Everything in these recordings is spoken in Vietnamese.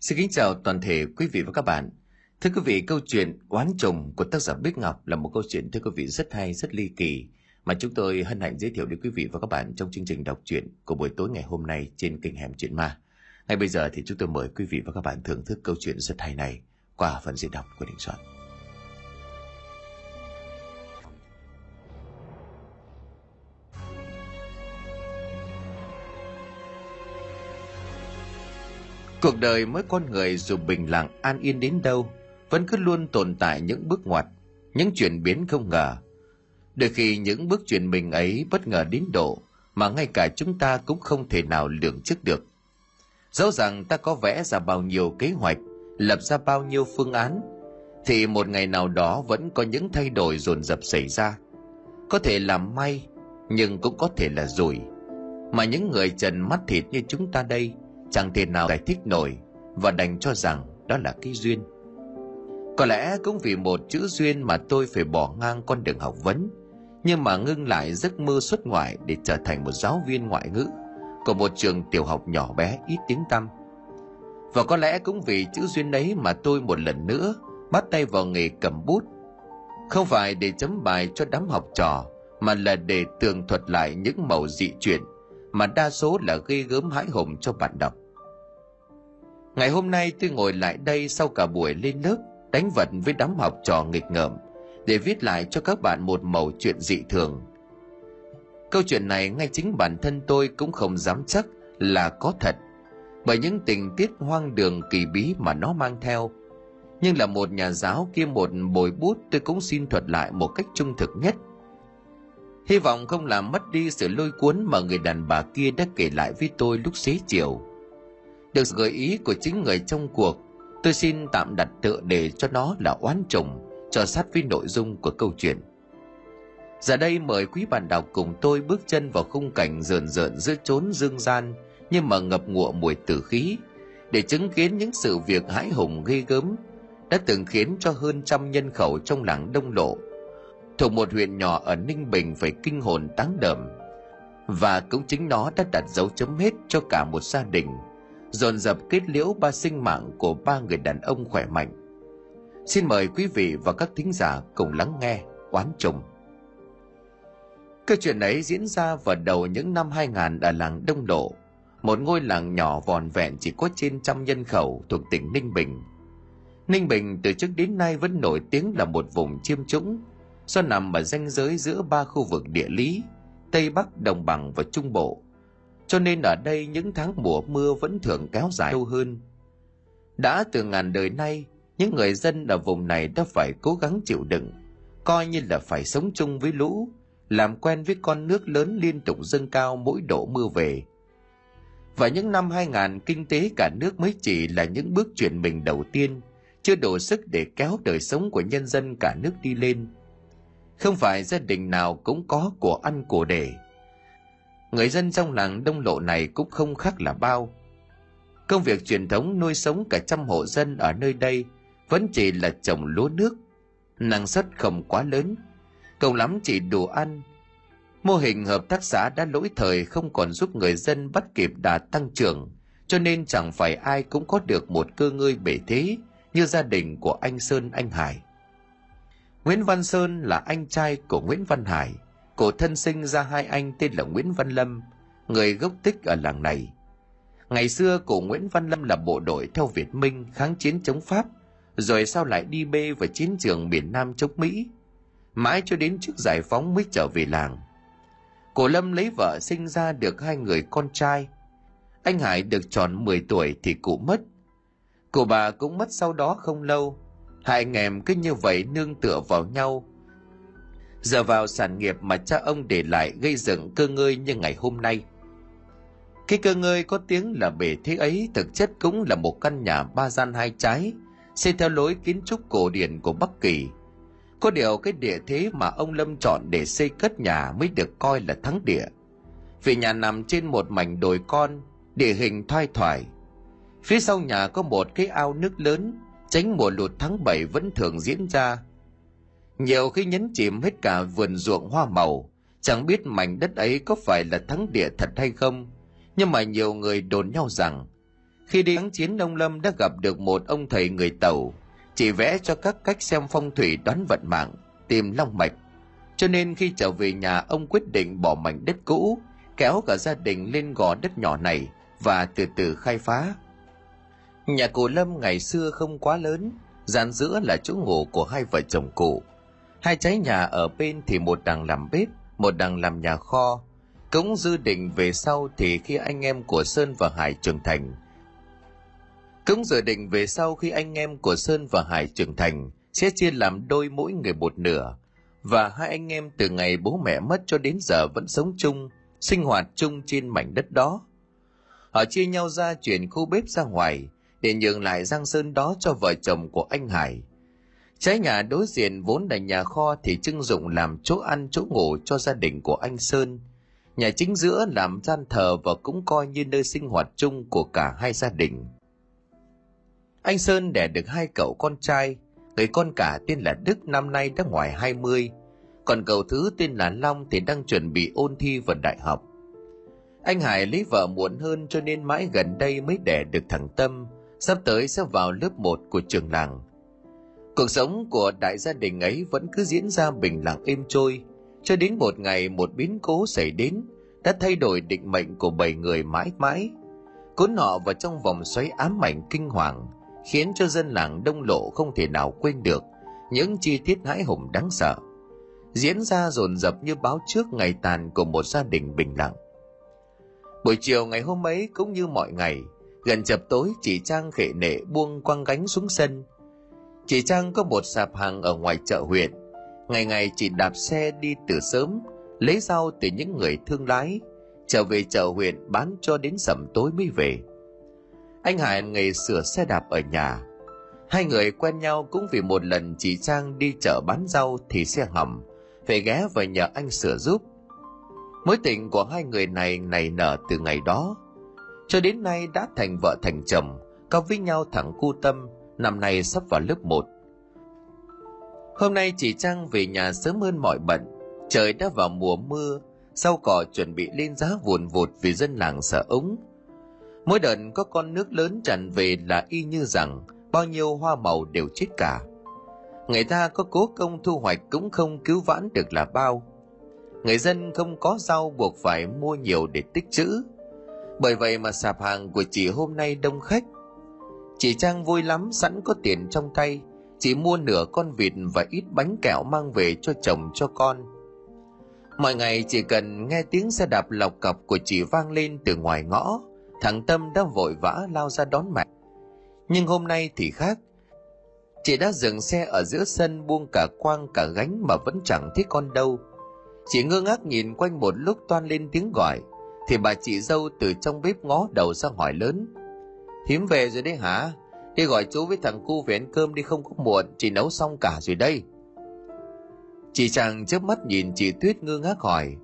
Xin kính chào toàn thể quý vị và các bạn. Thưa quý vị, câu chuyện Oán trùng của tác giả Bích Ngọc là một câu chuyện thưa quý vị rất hay, rất ly kỳ mà chúng tôi hân hạnh giới thiệu đến quý vị và các bạn trong chương trình đọc truyện của buổi tối ngày hôm nay trên kênh Hẻm Chuyện Ma. Ngay bây giờ thì chúng tôi mời quý vị và các bạn thưởng thức câu chuyện rất hay này qua phần diễn đọc của Đình Soạn. Cuộc đời mỗi con người dù bình lặng an yên đến đâu vẫn cứ luôn tồn tại những bước ngoặt, những chuyển biến không ngờ. Đôi khi những bước chuyển mình ấy bất ngờ đến độ mà ngay cả chúng ta cũng không thể nào lường trước được. Dẫu rằng ta có vẽ ra bao nhiêu kế hoạch, lập ra bao nhiêu phương án, thì một ngày nào đó vẫn có những thay đổi dồn dập xảy ra. Có thể là may, nhưng cũng có thể là rủi. Mà những người trần mắt thịt như chúng ta đây – chẳng thể nào giải thích nổi và đành cho rằng đó là cái duyên. Có lẽ cũng vì một chữ duyên mà tôi phải bỏ ngang con đường học vấn, nhưng mà ngưng lại giấc mơ xuất ngoại để trở thành một giáo viên ngoại ngữ của một trường tiểu học nhỏ bé ít tiếng tăm. Và có lẽ cũng vì chữ duyên ấy mà tôi một lần nữa bắt tay vào nghề cầm bút. Không phải để chấm bài cho đám học trò, mà là để tường thuật lại những màu dị chuyển mà đa số là gây gớm hãi hùng cho bạn đọc. Ngày hôm nay tôi ngồi lại đây sau cả buổi lên lớp, đánh vật với đám học trò nghịch ngợm, để viết lại cho các bạn một mẩu chuyện dị thường. Câu chuyện này ngay chính bản thân tôi cũng không dám chắc là có thật, bởi những tình tiết hoang đường kỳ bí mà nó mang theo. Nhưng là một nhà giáo kia một bồi bút, tôi cũng xin thuật lại một cách trung thực nhất Hy vọng không làm mất đi sự lôi cuốn mà người đàn bà kia đã kể lại với tôi lúc xế chiều. Được gợi ý của chính người trong cuộc, tôi xin tạm đặt tựa đề cho nó là oán trùng, cho sát với nội dung của câu chuyện. Giờ đây mời quý bạn đọc cùng tôi bước chân vào khung cảnh rợn rợn giữa chốn dương gian nhưng mà ngập ngụa mùi tử khí để chứng kiến những sự việc hãi hùng ghê gớm đã từng khiến cho hơn trăm nhân khẩu trong làng Đông Lộ thuộc một huyện nhỏ ở Ninh Bình phải kinh hồn táng đờm. Và cũng chính nó đã đặt dấu chấm hết cho cả một gia đình, dồn dập kết liễu ba sinh mạng của ba người đàn ông khỏe mạnh. Xin mời quý vị và các thính giả cùng lắng nghe Quán Trùng. Câu chuyện ấy diễn ra vào đầu những năm 2000 ở làng Đông Độ, một ngôi làng nhỏ vòn vẹn chỉ có trên trăm nhân khẩu thuộc tỉnh Ninh Bình. Ninh Bình từ trước đến nay vẫn nổi tiếng là một vùng chiêm trũng, do nằm ở ranh giới giữa ba khu vực địa lý Tây Bắc, Đồng bằng và Trung Bộ. Cho nên ở đây những tháng mùa mưa vẫn thường kéo dài lâu hơn. Đã từ ngàn đời nay, những người dân ở vùng này đã phải cố gắng chịu đựng, coi như là phải sống chung với lũ, làm quen với con nước lớn liên tục dâng cao mỗi độ mưa về. Và những năm 2000 kinh tế cả nước mới chỉ là những bước chuyển mình đầu tiên, chưa đủ sức để kéo đời sống của nhân dân cả nước đi lên – không phải gia đình nào cũng có của ăn của để. Người dân trong làng đông lộ này cũng không khác là bao. Công việc truyền thống nuôi sống cả trăm hộ dân ở nơi đây vẫn chỉ là trồng lúa nước. Năng suất không quá lớn, cầu lắm chỉ đủ ăn. Mô hình hợp tác xã đã lỗi thời không còn giúp người dân bắt kịp đà tăng trưởng, cho nên chẳng phải ai cũng có được một cơ ngơi bể thế như gia đình của anh Sơn anh Hải. Nguyễn Văn Sơn là anh trai của Nguyễn Văn Hải, cổ thân sinh ra hai anh tên là Nguyễn Văn Lâm, người gốc tích ở làng này. Ngày xưa cổ Nguyễn Văn Lâm là bộ đội theo Việt Minh kháng chiến chống Pháp, rồi sau lại đi bê vào chiến trường miền Nam chống Mỹ. Mãi cho đến trước giải phóng mới trở về làng. Cổ Lâm lấy vợ sinh ra được hai người con trai. Anh Hải được tròn 10 tuổi thì cụ mất. Cụ bà cũng mất sau đó không lâu, Hai anh em cứ như vậy nương tựa vào nhau. Giờ vào sản nghiệp mà cha ông để lại gây dựng cơ ngơi như ngày hôm nay. Cái cơ ngơi có tiếng là bể thế ấy thực chất cũng là một căn nhà ba gian hai trái, xây theo lối kiến trúc cổ điển của Bắc Kỳ. Có điều cái địa thế mà ông Lâm chọn để xây cất nhà mới được coi là thắng địa. Vì nhà nằm trên một mảnh đồi con, địa hình thoai thoải. Phía sau nhà có một cái ao nước lớn, tránh mùa lụt tháng 7 vẫn thường diễn ra. Nhiều khi nhấn chìm hết cả vườn ruộng hoa màu, chẳng biết mảnh đất ấy có phải là thắng địa thật hay không, nhưng mà nhiều người đồn nhau rằng Khi đi kháng chiến ông Lâm đã gặp được một ông thầy người Tàu, chỉ vẽ cho các cách xem phong thủy đoán vận mạng, tìm long mạch. Cho nên khi trở về nhà ông quyết định bỏ mảnh đất cũ, kéo cả gia đình lên gò đất nhỏ này và từ từ khai phá. Nhà cụ Lâm ngày xưa không quá lớn, gian giữa là chỗ ngủ của hai vợ chồng cụ. Hai trái nhà ở bên thì một đằng làm bếp, một đằng làm nhà kho. Cũng dư định về sau thì khi anh em của Sơn và Hải trưởng thành. Cũng dự định về sau khi anh em của Sơn và Hải trưởng thành sẽ chia làm đôi mỗi người một nửa. Và hai anh em từ ngày bố mẹ mất cho đến giờ vẫn sống chung, sinh hoạt chung trên mảnh đất đó. Họ chia nhau ra chuyển khu bếp ra ngoài, để nhường lại giang sơn đó cho vợ chồng của anh Hải. Trái nhà đối diện vốn là nhà kho thì trưng dụng làm chỗ ăn chỗ ngủ cho gia đình của anh Sơn. Nhà chính giữa làm gian thờ và cũng coi như nơi sinh hoạt chung của cả hai gia đình. Anh Sơn đẻ được hai cậu con trai, người con cả tên là Đức năm nay đã ngoài 20, còn cậu thứ tên là Long thì đang chuẩn bị ôn thi vào đại học. Anh Hải lấy vợ muộn hơn cho nên mãi gần đây mới đẻ được thằng Tâm, sắp tới sẽ vào lớp 1 của trường làng. Cuộc sống của đại gia đình ấy vẫn cứ diễn ra bình lặng êm trôi, cho đến một ngày một biến cố xảy đến, đã thay đổi định mệnh của bảy người mãi mãi. Cuốn họ vào trong vòng xoáy ám ảnh kinh hoàng, khiến cho dân làng đông lộ không thể nào quên được những chi tiết hãi hùng đáng sợ. Diễn ra dồn dập như báo trước ngày tàn của một gia đình bình lặng. Buổi chiều ngày hôm ấy cũng như mọi ngày, Gần chập tối chị Trang khệ nệ buông quăng gánh xuống sân. Chị Trang có một sạp hàng ở ngoài chợ huyện. Ngày ngày chị đạp xe đi từ sớm, lấy rau từ những người thương lái, trở về chợ huyện bán cho đến sẩm tối mới về. Anh Hải nghề sửa xe đạp ở nhà. Hai người quen nhau cũng vì một lần chị Trang đi chợ bán rau thì xe hỏng, phải ghé và nhờ anh sửa giúp. Mối tình của hai người này nảy nở từ ngày đó, cho đến nay đã thành vợ thành chồng, có với nhau thẳng cu tâm, năm nay sắp vào lớp 1. Hôm nay chị Trang về nhà sớm hơn mọi bận, trời đã vào mùa mưa, sau cỏ chuẩn bị lên giá vùn vụt vì dân làng sợ ống. Mỗi đợt có con nước lớn tràn về là y như rằng bao nhiêu hoa màu đều chết cả. Người ta có cố công thu hoạch cũng không cứu vãn được là bao. Người dân không có rau buộc phải mua nhiều để tích trữ, bởi vậy mà sạp hàng của chị hôm nay đông khách. Chị Trang vui lắm sẵn có tiền trong tay, chị mua nửa con vịt và ít bánh kẹo mang về cho chồng cho con. Mọi ngày chỉ cần nghe tiếng xe đạp lọc cọc của chị vang lên từ ngoài ngõ, thằng Tâm đã vội vã lao ra đón mẹ. Nhưng hôm nay thì khác. Chị đã dừng xe ở giữa sân buông cả quang cả gánh mà vẫn chẳng thấy con đâu. Chị ngơ ngác nhìn quanh một lúc toan lên tiếng gọi – thì bà chị dâu từ trong bếp ngó đầu ra hỏi lớn thím về rồi đấy hả? Đi gọi chú với thằng cu về ăn cơm đi không có muộn, chị nấu xong cả rồi đây. Chị chàng chớp mắt nhìn chị tuyết ngơ ngác hỏi,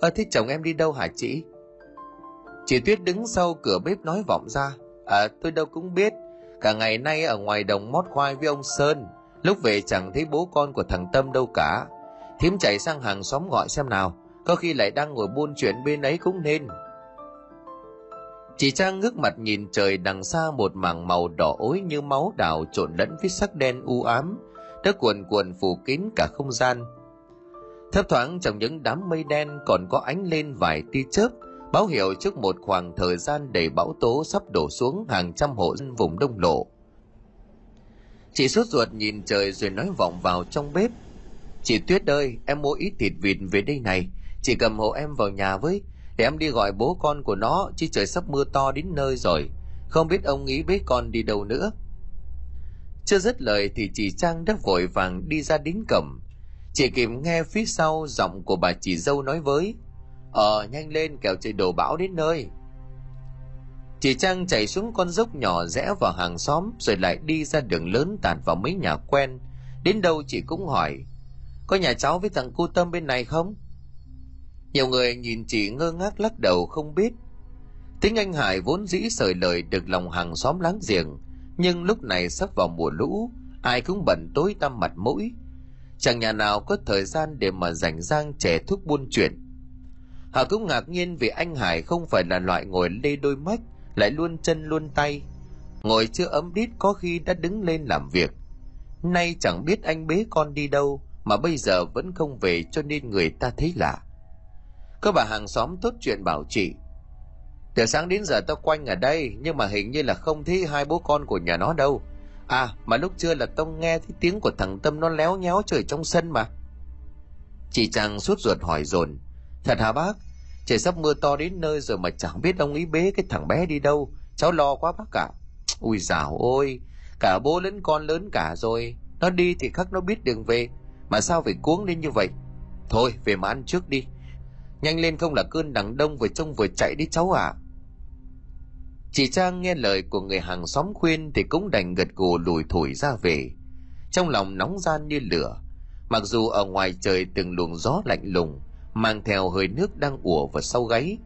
ơ, thế chồng em đi đâu hả chị? Chị tuyết đứng sau cửa bếp nói vọng ra à tôi đâu cũng biết. Cả ngày nay ở ngoài đồng mót khoai với ông sơn, lúc về chẳng thấy bố con của thằng tâm đâu cả. Thím chạy sang hàng xóm gọi xem nào, có khi lại đang ngồi buôn chuyện bên ấy cũng nên chị trang ngước mặt nhìn trời đằng xa một mảng màu đỏ ối như máu đào trộn lẫn với sắc đen u ám. Đã cuồn cuộn phủ kín cả không gian. Thấp thoáng trong những đám mây đen còn có ánh lên vài tia chớp, báo hiệu trước một khoảng thời gian đầy bão tố sắp đổ xuống hàng trăm hộ dân vùng đông lộ. Chị sốt ruột nhìn trời rồi nói vọng vào trong bếp. Chị tuyết ơi, em mua ít thịt vịt về đây này. Chị cầm hộ em vào nhà với. Để em đi gọi bố con của nó, Chứ trời sắp mưa to đến nơi rồi. Không biết ông nghĩ bế con đi đâu nữa. Chưa dứt lời thì chị Trang đã vội vàng đi ra đến cổng. Chị kịp nghe phía sau giọng của bà chị dâu nói với Ờ nhanh lên, kẻo trời đổ bão đến nơi. Chị Trang chạy xuống con dốc nhỏ rẽ vào hàng xóm, Rồi lại đi ra đường lớn tạt vào mấy nhà quen. Đến đâu chị cũng hỏi, Có nhà cháu với thằng cu tâm bên này không? Nhiều người nhìn chị ngơ ngác lắc đầu không biết. Tính anh hải vốn dĩ sời lời được lòng hàng xóm láng giềng, nhưng lúc này sắp vào mùa lũ, ai cũng bận tối tăm mặt mũi. Chẳng nhà nào có thời gian để mà rảnh rang trẻ thuốc buôn chuyện. Họ cũng ngạc nhiên vì anh hải không phải là loại ngồi lê đôi mắt, lại luôn chân luôn tay, ngồi chưa ấm đít có khi đã đứng lên làm việc. Nay chẳng biết anh bế con đi đâu, mà bây giờ vẫn không về cho nên người ta thấy lạ có bà hàng xóm tốt chuyện bảo chị. Từ sáng đến giờ tao quanh ở đây, nhưng mà hình như là không thấy hai bố con của nhà nó đâu. À mà lúc trưa là tao nghe thấy tiếng của thằng tâm nó léo nhéo trời trong sân mà. Chị chàng suốt ruột hỏi dồn, thật hả bác? Trời sắp mưa to đến nơi rồi mà chẳng biết ông ấy bế cái thằng bé đi đâu. Cháu lo quá bác cả ui dào ôi, cả bố lẫn con lớn cả rồi. Nó đi thì khắc nó biết đường về. Mà sao phải cuống lên như vậy? Thôi, về mà ăn trước đi nhanh lên không là cơn đằng đông vừa trông vừa chạy đi cháu ạ. À. chị trang nghe lời của người hàng xóm khuyên thì cũng đành gật gù lùi thổi ra về. Trong lòng nóng gian như lửa, mặc dù ở ngoài trời từng luồng gió lạnh lùng, mang theo hơi nước đang ùa vào sau gáy.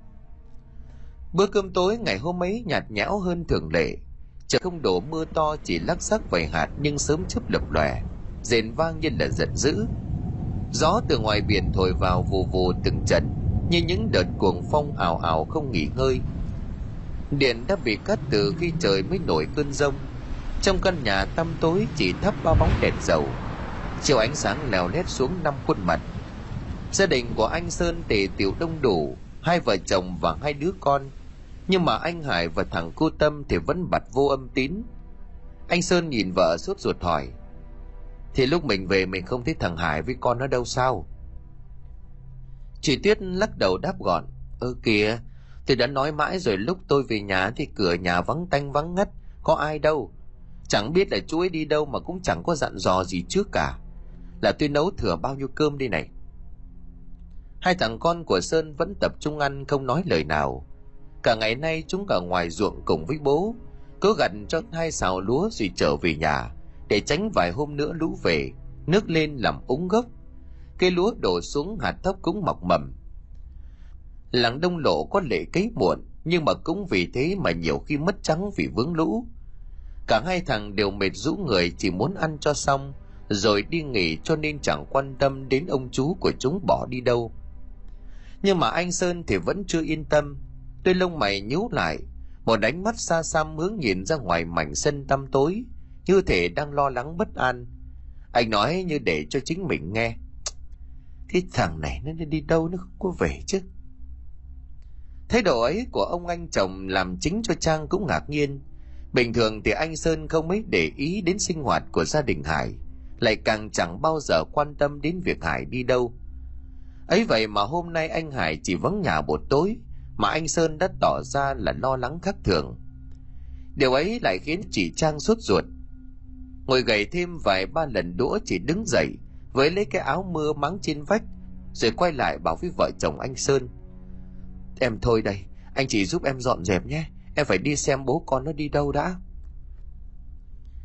Bữa cơm tối ngày hôm ấy nhạt nhẽo hơn thường lệ, trời không đổ mưa to, chỉ lắc sắc vài hạt nhưng sớm chớp lập lòe, rền vang như là giận dữ. Gió từ ngoài biển thổi vào vù vù từng trận như những đợt cuồng phong ảo ảo không nghỉ ngơi, điện đã bị cắt từ khi trời mới nổi cơn rông. Trong căn nhà tăm tối chỉ thắp ba bóng đèn dầu chiều ánh sáng lèo lét xuống năm khuôn mặt. Gia đình của anh sơn tề tiểu đông đủ, hai vợ chồng và hai đứa con. Nhưng mà anh hải và thằng cô tâm thì vẫn bặt vô âm tín. Anh sơn nhìn vợ sốt ruột hỏi, thì lúc mình về mình không thấy thằng hải với con nó đâu sao? Chị tuyết lắc đầu đáp gọn, ơ kìa tôi đã nói mãi rồi lúc tôi về nhà thì cửa nhà vắng tanh vắng ngắt, có ai đâu. Chẳng biết là chú ấy đi đâu mà cũng chẳng có dặn dò gì trước cả. Là tôi nấu thừa bao nhiêu cơm đi này? Hai thằng con của sơn vẫn tập trung ăn không nói lời nào. Cả ngày nay chúng ở ngoài ruộng cùng với bố, cứ gặn cho hai xào lúa rồi trở về nhà, để tránh vài hôm nữa lũ về, nước lên làm úng gốc cây lúa đổ xuống hạt thóc cũng mọc mầm. Làng đông lộ có lệ cấy muộn, nhưng mà cũng vì thế mà nhiều khi mất trắng vì vướng lũ. Cả hai thằng đều mệt rũ người chỉ muốn ăn cho xong, rồi đi nghỉ cho nên chẳng quan tâm đến ông chú của chúng bỏ đi đâu. Nhưng mà anh sơn thì vẫn chưa yên tâm, đôi lông mày nhíu lại, một ánh mắt xa xăm hướng nhìn ra ngoài mảnh sân tăm tối, như thể đang lo lắng bất an. Anh nói như để cho chính mình nghe thế thằng này nó đi đâu nó không có về chứ Thái độ ấy của ông anh chồng làm chính cho Trang cũng ngạc nhiên. Bình thường thì anh Sơn không mấy để ý đến sinh hoạt của gia đình Hải, lại càng chẳng bao giờ quan tâm đến việc Hải đi đâu. Ấy vậy mà hôm nay anh Hải chỉ vắng nhà một tối, mà anh Sơn đã tỏ ra là lo lắng khác thường. Điều ấy lại khiến chị Trang sốt ruột. Ngồi gầy thêm vài ba lần đũa chỉ đứng dậy, với lấy cái áo mưa mắng trên vách, rồi quay lại bảo với vợ chồng anh Sơn. Em thôi đây, anh chỉ giúp em dọn dẹp nhé, em phải đi xem bố con nó đi đâu đã.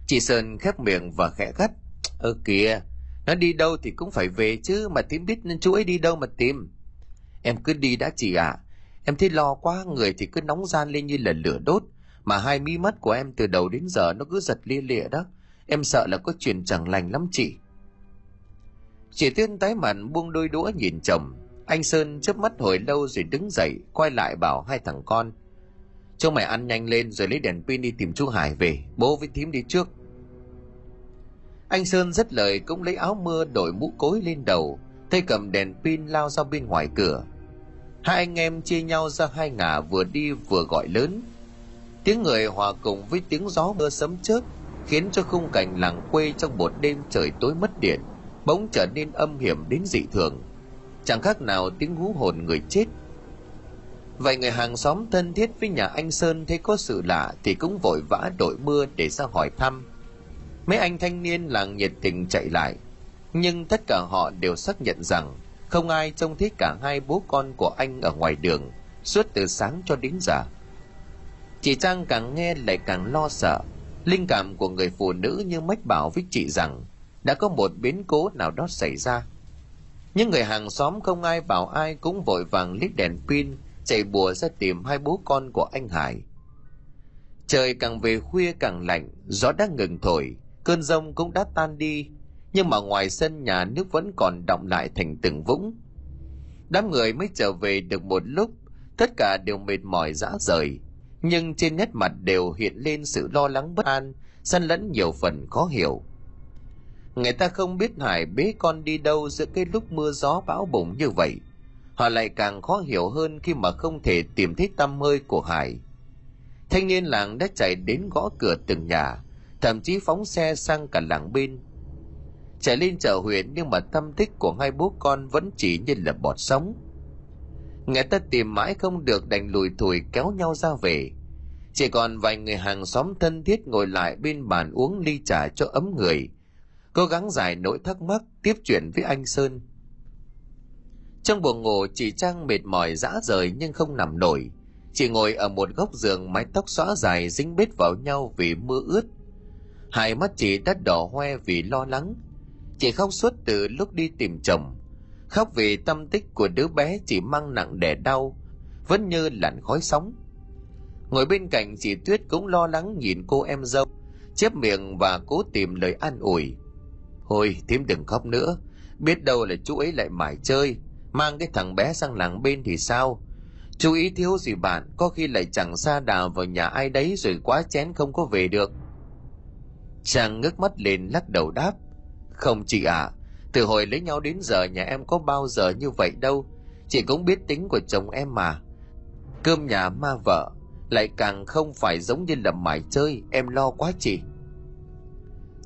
Chị Sơn khép miệng và khẽ gắt. Ơ kìa, nó đi đâu thì cũng phải về chứ mà tím biết nên chú ấy đi đâu mà tìm. Em cứ đi đã chị ạ, à. em thấy lo quá người thì cứ nóng gian lên như là lửa đốt mà hai mi mắt của em từ đầu đến giờ nó cứ giật lia lịa đó em sợ là có chuyện chẳng lành lắm chị chị tiên tái mặt buông đôi đũa nhìn chồng. Anh sơn chớp mắt hồi lâu rồi đứng dậy, quay lại bảo hai thằng con. Cho mày ăn nhanh lên rồi lấy đèn pin đi tìm chú hải về, bố với thím đi trước. Anh sơn rất lời cũng lấy áo mưa đổi mũ cối lên đầu tay cầm đèn pin lao ra bên ngoài cửa. Hai anh em chia nhau ra hai ngả vừa đi vừa gọi lớn. Tiếng người hòa cùng với tiếng gió mưa sấm chớp khiến cho khung cảnh làng quê trong một đêm trời tối mất điện bỗng trở nên âm hiểm đến dị thường. Chẳng khác nào tiếng hú hồn người chết. Vậy người hàng xóm thân thiết với nhà anh sơn thấy có sự lạ thì cũng vội vã đội mưa để ra hỏi thăm. Mấy anh thanh niên làng nhiệt tình chạy lại, nhưng tất cả họ đều xác nhận rằng không ai trông thấy cả hai bố con của anh ở ngoài đường, suốt từ sáng cho đến giờ. Chị trang càng nghe lại càng lo sợ, linh cảm của người phụ nữ như mách bảo với chị rằng đã có một biến cố nào đó xảy ra. Những người hàng xóm không ai bảo ai cũng vội vàng lít đèn pin, chạy bùa ra tìm hai bố con của anh hải. Trời càng về khuya càng lạnh, gió đã ngừng thổi, cơn rông cũng đã tan đi, nhưng mà ngoài sân nhà nước vẫn còn động lại thành từng vũng. Đám người mới trở về được một lúc, tất cả đều mệt mỏi rã rời, nhưng trên nét mặt đều hiện lên sự lo lắng bất an, xen lẫn nhiều phần khó hiểu người ta không biết hải bế con đi đâu giữa cái lúc mưa gió bão bùng như vậy. Họ lại càng khó hiểu hơn khi mà không thể tìm thấy tâm hơi của hải. Thanh niên làng đã chạy đến gõ cửa từng nhà, thậm chí phóng xe sang cả làng bên. Chạy lên chợ huyện nhưng mà tâm tích của hai bố con vẫn chỉ như là bọt sóng. người ta tìm mãi không được đành lùi thủi kéo nhau ra về. Chỉ còn vài người hàng xóm thân thiết ngồi lại bên bàn uống ly trà cho ấm người cố gắng giải nỗi thắc mắc, tiếp chuyện với anh sơn. Trong buồng ngủ, chị trang mệt mỏi dã rời nhưng không nằm nổi. Chị ngồi ở một góc giường mái tóc xõa dài dính bết vào nhau vì mưa ướt. Hai mắt chị đã đỏ hoe vì lo lắng. Chị khóc suốt từ lúc đi tìm chồng. Khóc vì tâm tích của đứa bé chỉ mang nặng đẻ đau, vẫn như lặn khói sóng. Ngồi bên cạnh chị tuyết cũng lo lắng nhìn cô em dâu, chép miệng và cố tìm lời an ủi ôi thím đừng khóc nữa. Biết đâu là chú ấy lại mải chơi. Mang cái thằng bé sang làng bên thì sao? Chú ý thiếu gì bạn có khi lại chẳng xa đào vào nhà ai đấy rồi quá chén không có về được. Chàng ngước mắt lên lắc đầu đáp. Không chị ạ à, từ hồi lấy nhau đến giờ nhà em có bao giờ như vậy đâu. Chị cũng biết tính của chồng em mà. Cơm nhà ma vợ lại càng không phải giống như là mải chơi em lo quá chị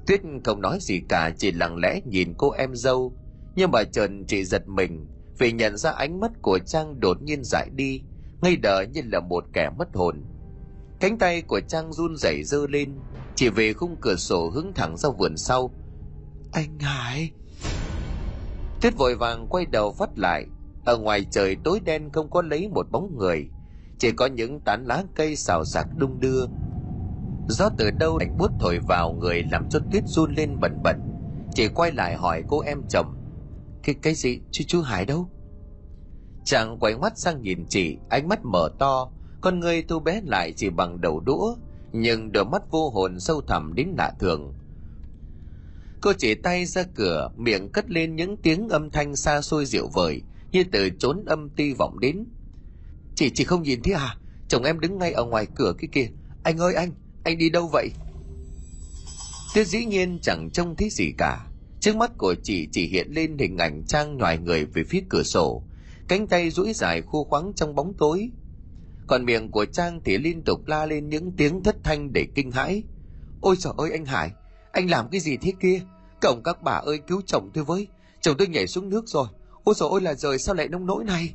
tuyết không nói gì cả, chỉ lặng lẽ nhìn cô em dâu. Nhưng mà trần chị giật mình, vì nhận ra ánh mắt của trang đột nhiên dại đi, ngây đờ như là một kẻ mất hồn. Cánh tay của trang run rẩy dơ lên, chỉ về khung cửa sổ hướng thẳng ra vườn sau. Anh hải tuyết vội vàng quay đầu vắt lại. Ở ngoài trời tối đen không có lấy một bóng người, chỉ có những tán lá cây xào xạc đung đưa gió từ đâu lạnh buốt thổi vào người làm cho tuyết run lên bẩn bẩn chỉ quay lại hỏi cô em chồng. Cái cái gì? Chứ chú hải đâu? Chàng quay mắt sang nhìn chị, ánh mắt mở to. Con người thu bé lại chỉ bằng đầu đũa, nhưng đôi mắt vô hồn sâu thẳm đến lạ thường. Cô chỉ tay ra cửa, miệng cất lên những tiếng âm thanh xa xôi dịu vời, như từ chốn âm ti vọng đến. Chị chị không nhìn thấy à? Chồng em đứng ngay ở ngoài cửa kia. Kìa anh ơi, anh! Anh đi đâu vậy? Tuyết dĩ nhiên chẳng trông thấy gì cả. Trước mắt của chị chỉ hiện lên hình ảnh trang ngoài người về phía cửa sổ. Cánh tay duỗi dài khô khoắng trong bóng tối. Còn miệng của trang thì liên tục la lên những tiếng thất thanh để kinh hãi. Ôi trời ơi anh hải, anh làm cái gì thế kia? Cổng các bà ơi, cứu chồng tôi với. Chồng tôi nhảy xuống nước rồi. Ôi trời ơi là rời sao lại nông nỗi này?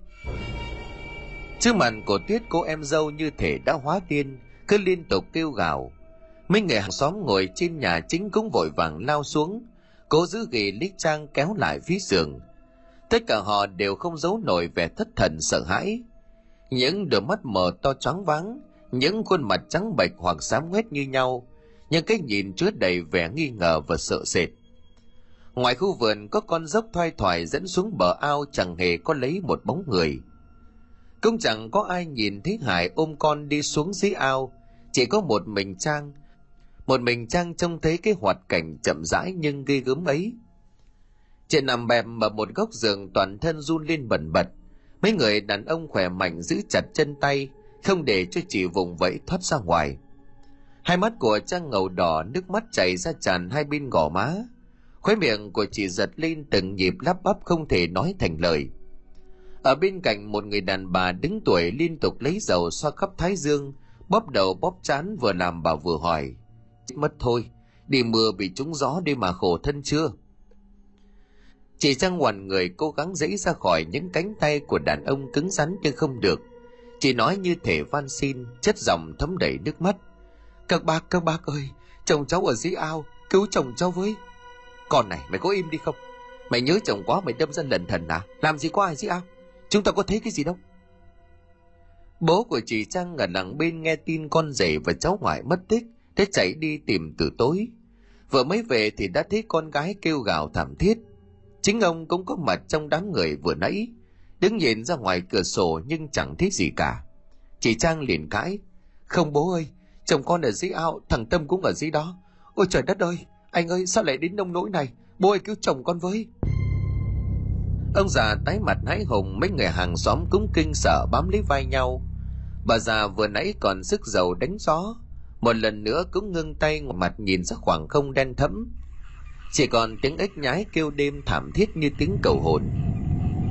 Trước mặt của tuyết, cô em dâu như thể đã hóa điên cứ liên tục kêu gào. Mấy người hàng xóm ngồi trên nhà chính cũng vội vàng lao xuống. Cố giữ ghì lý trang kéo lại phía giường. Tất cả họ đều không giấu nổi vẻ thất thần sợ hãi. Những đôi mắt mờ to choáng váng, những khuôn mặt trắng bệch hoặc xám ngoét như nhau, nhưng cái nhìn chứa đầy vẻ nghi ngờ và sợ sệt. Ngoài khu vườn có con dốc thoai thoải dẫn xuống bờ ao chẳng hề có lấy một bóng người. Cũng chẳng có ai nhìn thấy hải ôm con đi xuống dưới ao chỉ có một mình trang. Một mình trang trông thấy cái hoạt cảnh chậm rãi nhưng ghê gớm ấy. Chị nằm bẹp ở một góc giường toàn thân run lên bẩn bật. Mấy người đàn ông khỏe mạnh giữ chặt chân tay, không để cho chị vùng vẫy thoát ra ngoài. Hai mắt của trang ngầu đỏ, nước mắt chảy ra tràn hai bên gò má. Khóe miệng của chị giật lên từng nhịp lắp bắp không thể nói thành lời. Ở bên cạnh một người đàn bà đứng tuổi liên tục lấy dầu xoa khắp thái dương bóp đầu bóp chán vừa làm bà vừa hỏi mất thôi, đi mưa bị trúng gió đi mà khổ thân chưa? Chị trang hoàn người cố gắng dãy ra khỏi những cánh tay của đàn ông cứng rắn nhưng không được. Chị nói như thể van xin, chất giọng thấm đầy nước mắt. Các bác các bác ơi, chồng cháu ở dưới ao, cứu chồng cháu với. Con này, mày có im đi không? Mày nhớ chồng quá, mày đâm ra lần thần à? Làm gì có ai dưới ao? Chúng ta có thấy cái gì đâu? Bố của chị trang ở đằng bên nghe tin con rể và cháu ngoại mất tích, thế chạy đi tìm từ tối. Vừa mới về thì đã thấy con gái kêu gào thảm thiết. Chính ông cũng có mặt trong đám người vừa nãy. Đứng nhìn ra ngoài cửa sổ nhưng chẳng thấy gì cả. Chị trang liền cãi, không bố ơi, chồng con ở dưới ao, thằng tâm cũng ở dưới đó. Ôi trời đất ơi, anh ơi, sao lại đến nông nỗi này? Bố ơi, cứu chồng con với. Ông già tái mặt hãi hùng, mấy người hàng xóm cũng kinh sợ bám lấy vai nhau bà già vừa nãy còn sức dầu đánh gió. Một lần nữa cũng ngưng tay mặt nhìn ra khoảng không đen thẫm. Chỉ còn tiếng ếch nhái kêu đêm thảm thiết như tiếng cầu hồn.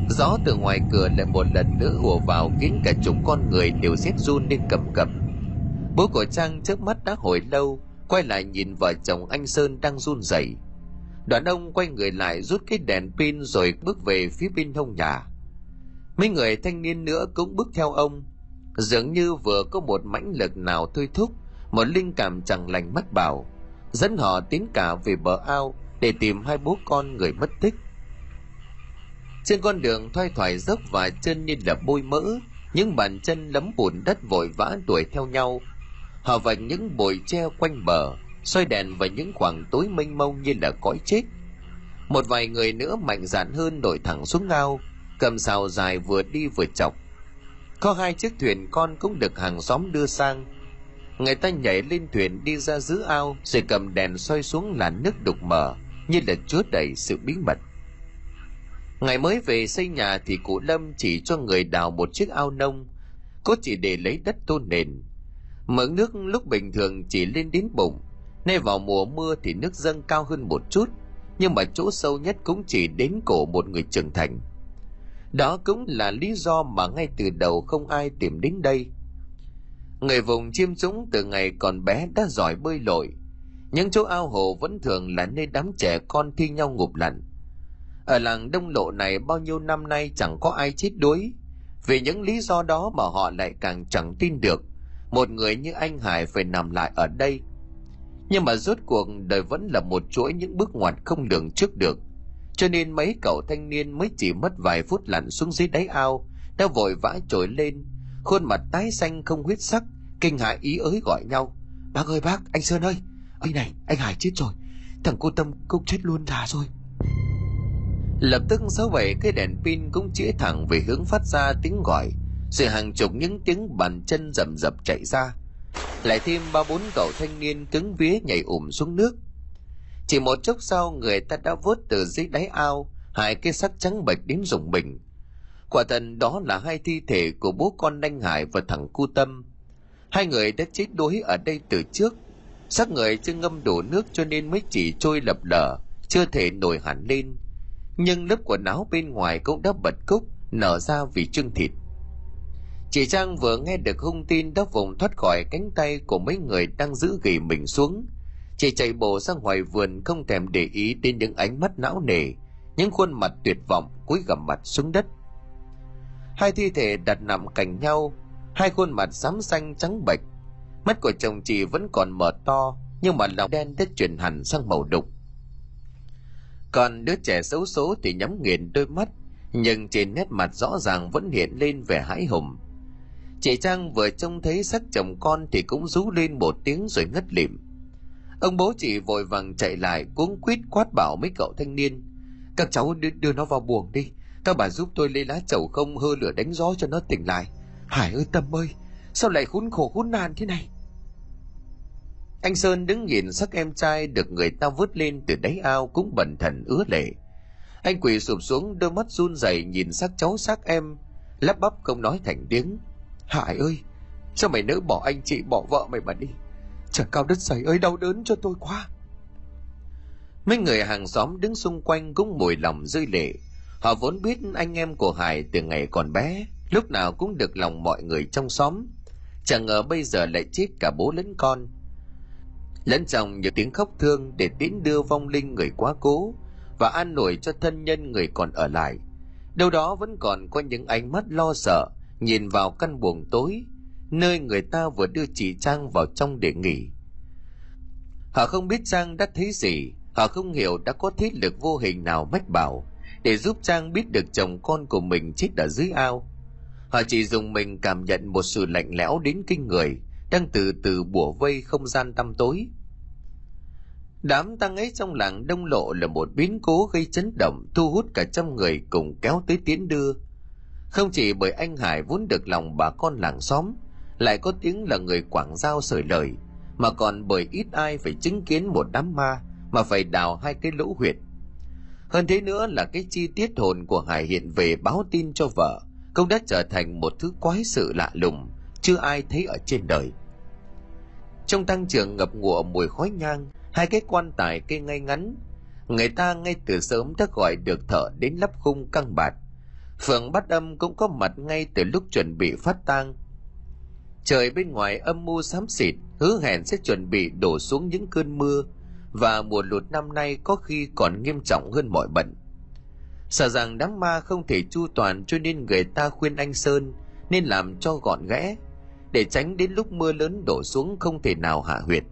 Gió từ ngoài cửa lại một lần nữa hùa vào khiến cả chục con người đều rét run lên cầm cập. Bố của trang trước mắt đã hồi lâu, quay lại nhìn vợ chồng anh sơn đang run rẩy. Đoàn ông quay người lại rút cái đèn pin rồi bước về phía bên hông nhà. Mấy người thanh niên nữa cũng bước theo ông dường như vừa có một mãnh lực nào thôi thúc, một linh cảm chẳng lành mắt bảo, dẫn họ tiến cả về bờ ao để tìm hai bố con người mất tích. Trên con đường thoai thoải dốc và chân như là bôi mỡ, những bàn chân lấm bùn đất vội vã đuổi theo nhau. Họ vạch những bồi tre quanh bờ, soi đèn vào những khoảng tối mênh mông như là cõi chết. Một vài người nữa mạnh dạn hơn đổi thẳng xuống ao, cầm xào dài vừa đi vừa chọc có hai chiếc thuyền con cũng được hàng xóm đưa sang. Người ta nhảy lên thuyền đi ra giữ ao, rồi cầm đèn soi xuống là nước đục mờ, như là chứa đầy sự bí mật. Ngày mới về xây nhà thì cụ lâm chỉ cho người đào một chiếc ao nông. Có chỉ để lấy đất tôn nền. Mực nước lúc bình thường chỉ lên đến bụng. Nay vào mùa mưa thì nước dâng cao hơn một chút, nhưng mà chỗ sâu nhất cũng chỉ đến cổ một người trưởng thành đó cũng là lý do mà ngay từ đầu không ai tìm đến đây. Người vùng chiêm dũng từ ngày còn bé đã giỏi bơi lội. Những chỗ ao hồ vẫn thường là nơi đám trẻ con thi nhau ngụp lặn. Ở làng đông lộ này bao nhiêu năm nay chẳng có ai chết đuối. Vì những lý do đó mà họ lại càng chẳng tin được. Một người như anh hải phải nằm lại ở đây. Nhưng mà rốt cuộc đời vẫn là một chuỗi những bước ngoặt không lường trước được cho nên mấy cậu thanh niên mới chỉ mất vài phút lặn xuống dưới đáy ao, đã vội vã trồi lên. Khuôn mặt tái xanh không huyết sắc, kinh hãi ý ới gọi nhau. Bác ơi bác, anh sơn ơi! Ơi này, anh hải chết rồi. Thằng cô tâm cũng chết luôn thà rồi. Lập tức sáu bảy cái đèn pin cũng chĩa thẳng về hướng phát ra tiếng gọi, rồi hàng chục những tiếng bàn chân rầm rập chạy ra. Lại thêm ba bốn cậu thanh niên cứng vía nhảy ùm xuống nước chỉ một chốc sau người ta đã vớt từ dưới đáy ao, hai cái xác trắng bệch đến rùng mình. Quả thần đó là hai thi thể của bố con anh hải và thằng cu tâm. Hai người đã chết đuối ở đây từ trước. Xác người chưa ngâm đổ nước cho nên mới chỉ trôi lập lờ, chưa thể nổi hẳn lên. Nhưng lớp quần áo bên ngoài cũng đã bật cúc, nở ra vì trưng thịt. Chị trang vừa nghe được hung tin đã vùng thoát khỏi cánh tay của mấy người đang giữ ghi mình xuống chị chạy bộ ra ngoài vườn không thèm để ý đến những ánh mắt não nề, những khuôn mặt tuyệt vọng cúi gằm mặt xuống đất. Hai thi thể đặt nằm cạnh nhau, hai khuôn mặt xám xanh trắng bệch. Mắt của chồng chị vẫn còn mở to, nhưng mà lòng đen đã chuyển hẳn sang màu đục. Còn đứa trẻ xấu số thì nhắm nghiền đôi mắt, nhưng trên nét mặt rõ ràng vẫn hiện lên vẻ hãi hùng. Chị trang vừa trông thấy sắc chồng con thì cũng rú lên một tiếng rồi ngất lịm ông bố chị vội vàng chạy lại cuống quýt quát bảo mấy cậu thanh niên các cháu đưa, đưa nó vào buồng đi. Các bà giúp tôi lấy lá chầu không hơ lửa đánh gió cho nó tỉnh lại. Hải ơi tâm ơi sao lại khốn khổ khốn nạn thế này? Anh sơn đứng nhìn sắc em trai được người ta vớt lên từ đáy ao cũng bẩn thần ứa lệ. Anh quỳ sụp xuống đôi mắt run rẩy nhìn sắc cháu sắc em lắp bắp không nói thành tiếng. Hải ơi sao mày nỡ bỏ anh chị bỏ vợ mày mà đi trời cao đất dày ơi, đau đớn cho tôi quá. Mấy người hàng xóm đứng xung quanh cũng mùi lòng rơi lệ. Họ vốn biết anh em của hải từ ngày còn bé, lúc nào cũng được lòng mọi người trong xóm. Chẳng ngờ bây giờ lại chết cả bố lẫn con. Lẫn trong những tiếng khóc thương để tiễn đưa vong linh người quá cố và an nổi cho thân nhân người còn ở lại. Đâu đó vẫn còn có những ánh mắt lo sợ, nhìn vào căn buồng tối nơi người ta vừa đưa chị trang vào trong để nghỉ. Họ không biết trang đã thấy gì, họ không hiểu đã có thế lực vô hình nào mách bảo, để giúp trang biết được chồng con của mình chết ở dưới ao. Họ chỉ dùng mình cảm nhận một sự lạnh lẽo đến kinh người, đang từ từ bủa vây không gian tăm tối. Đám tang ấy trong làng đông lộ là một biến cố gây chấn động, thu hút cả trăm người cùng kéo tới tiến đưa. Không chỉ bởi anh hải vốn được lòng bà con làng xóm lại có tiếng là người quảng giao sởi lời, mà còn bởi ít ai phải chứng kiến một đám ma, mà phải đào hai cái lỗ huyệt. Hơn thế nữa là cái chi tiết hồn của hải hiện về báo tin cho vợ, cũng đã trở thành một thứ quái sự lạ lùng, chưa ai thấy ở trên đời. Trong tăng trường ngập ngụa mùi khói nhang, hai cái quan tài cây ngay ngắn. Người ta ngay từ sớm đã gọi được thợ đến lắp khung căng bạt. Phượng bắt âm cũng có mặt ngay từ lúc chuẩn bị phát tang trời bên ngoài âm mưu xám xịt, hứa hẹn sẽ chuẩn bị đổ xuống những cơn mưa, và mùa lụt năm nay có khi còn nghiêm trọng hơn mọi bệnh sợ rằng đám ma không thể chu toàn cho nên người ta khuyên anh sơn nên làm cho gọn ghẽ, để tránh đến lúc mưa lớn đổ xuống không thể nào hạ huyệt.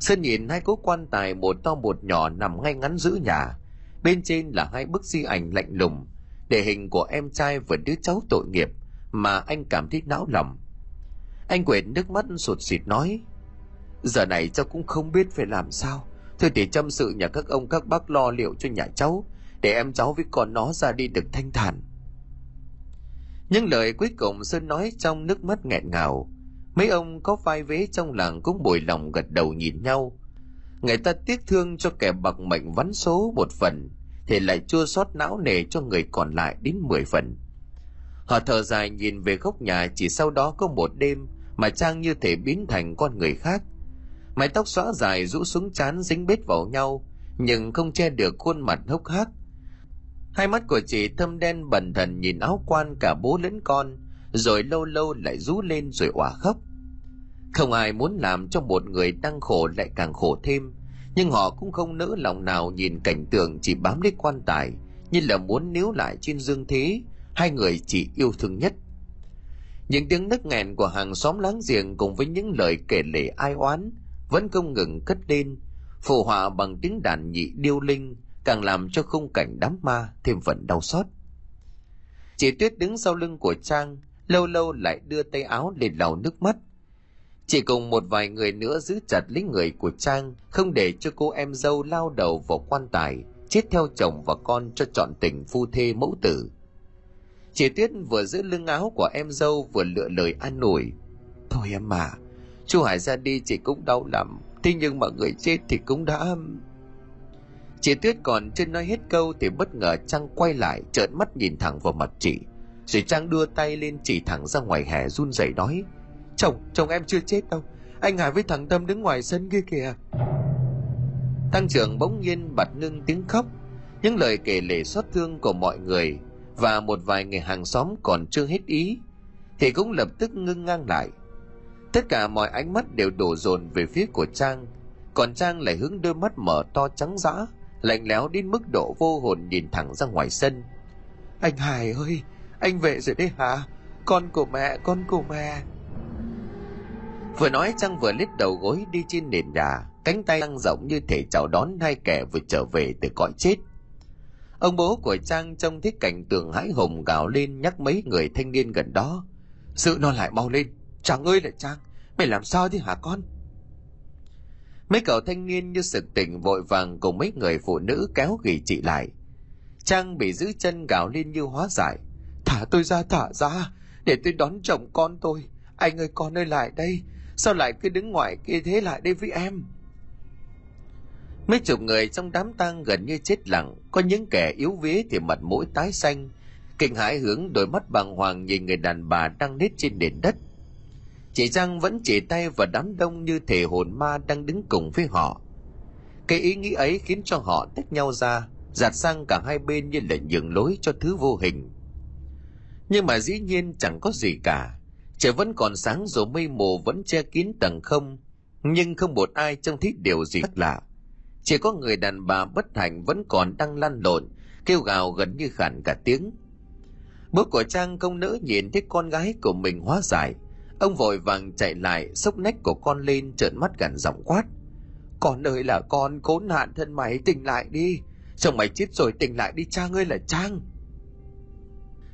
Sơn nhìn hai cố quan tài một to một nhỏ nằm ngay ngắn giữa nhà, bên trên là hai bức di ảnh lạnh lùng, để hình của em trai và đứa cháu tội nghiệp mà anh cảm thấy não lòng anh quệt nước mắt sụt sịt nói, giờ này cháu cũng không biết phải làm sao. Thôi thì chăm sự nhà các ông các bác lo liệu cho nhà cháu, để em cháu với con nó ra đi được thanh thản. Những lời cuối cùng sơn nói trong nước mắt nghẹn ngào. Mấy ông có vai vế trong làng cũng bồi lòng gật đầu nhìn nhau. Người ta tiếc thương cho kẻ bạc mệnh vắn số một phần, thì lại chua xót não nề cho người còn lại đến mười phần. Họ thở dài nhìn về góc nhà, chỉ sau đó có một đêm mà trang như thể biến thành con người khác. Mái tóc xõa dài rũ xuống chán dính bết vào nhau, nhưng không che được khuôn mặt hốc hác. Hai mắt của chị thâm đen bần thần nhìn áo quan cả bố lẫn con, rồi lâu lâu lại rú lên rồi òa khóc. Không ai muốn làm cho một người đang khổ lại càng khổ thêm, nhưng họ cũng không nỡ lòng nào nhìn cảnh tượng chỉ bám lấy quan tài, như là muốn níu lại trên dương thế, hai người chỉ yêu thương nhất những tiếng nức nghẹn của hàng xóm láng giềng cùng với những lời kể lể ai oán vẫn không ngừng cất lên phù họa bằng tiếng đàn nhị điêu linh càng làm cho khung cảnh đám ma thêm phần đau xót. Chị tuyết đứng sau lưng của trang, lâu lâu lại đưa tay áo lên lau nước mắt. Chỉ cùng một vài người nữa giữ chặt lấy người của trang, không để cho cô em dâu lao đầu vào quan tài, chết theo chồng và con cho chọn tình phu thê mẫu tử chị tuyết vừa giữ lưng áo của em dâu vừa lựa lời an ủi. Thôi em mà chú hải ra đi chị cũng đau lắm, thế nhưng mà người chết thì cũng đã. Chị tuyết còn chưa nói hết câu thì bất ngờ trang quay lại, trợn mắt nhìn thẳng vào mặt chị. Rồi trang đưa tay lên chỉ thẳng ra ngoài hè run rẩy nói, chồng chồng em chưa chết đâu, anh hải với thằng tâm đứng ngoài sân kia kìa. Tăng trưởng bỗng nhiên bật ngưng tiếng khóc. Những lời kể lể xót thương của mọi người và một vài người hàng xóm còn chưa hết ý thì cũng lập tức ngưng ngang lại. Tất cả mọi ánh mắt đều đổ dồn về phía của trang còn trang lại hướng đôi mắt mở to trắng dã lạnh lẽo đến mức độ vô hồn nhìn thẳng ra ngoài sân. Anh hải ơi anh về rồi đấy hả? Con của mẹ con của mẹ. Vừa nói trang vừa lít đầu gối đi trên nền nhà cánh tay đang rộng như thể chào đón hai kẻ vừa trở về từ cõi chết ông bố của trang trông thấy cảnh tượng hãi hùng gào lên nhắc mấy người thanh niên gần đó. Sự nó lại mau lên. Trang ơi là trang, mày làm sao thế hả con? Mấy cậu thanh niên như sực tỉnh vội vàng cùng mấy người phụ nữ kéo ghi chị lại. Trang bị giữ chân gào lên như hóa giải. Thả tôi ra, thả ra, để tôi đón chồng con tôi. Anh ơi, con ơi lại đây. Sao lại cứ đứng ngoài kia thế lại đây với em? Mấy chục người trong đám tang gần như chết lặng có những kẻ yếu vía thì mặt mũi tái xanh kinh hãi hướng đôi mắt bàng hoàng nhìn người đàn bà đang nết trên nền đất chị Giang vẫn chỉ tay vào đám đông như thể hồn ma đang đứng cùng với họ. Cái ý nghĩ ấy khiến cho họ tách nhau ra, giạt sang cả hai bên như là nhường lối cho thứ vô hình. Nhưng mà dĩ nhiên chẳng có gì cả. Trời vẫn còn sáng rồi mây mù vẫn che kín tầng không, nhưng không một ai trông thấy điều gì khác lạ. Chỉ có người đàn bà bất hạnh vẫn còn đang lăn lộn, kêu gào gần như khản cả tiếng. Bố của Trang không nỡ nhìn thấy con gái của mình hóa giải, Ông vội vàng chạy lại, xốc nách của con lên trợn mắt gần giọng quát. Con ơi là con, khốn nạn thân mày, tỉnh lại đi. Chồng mày chết rồi tỉnh lại đi Trang ơi là Trang.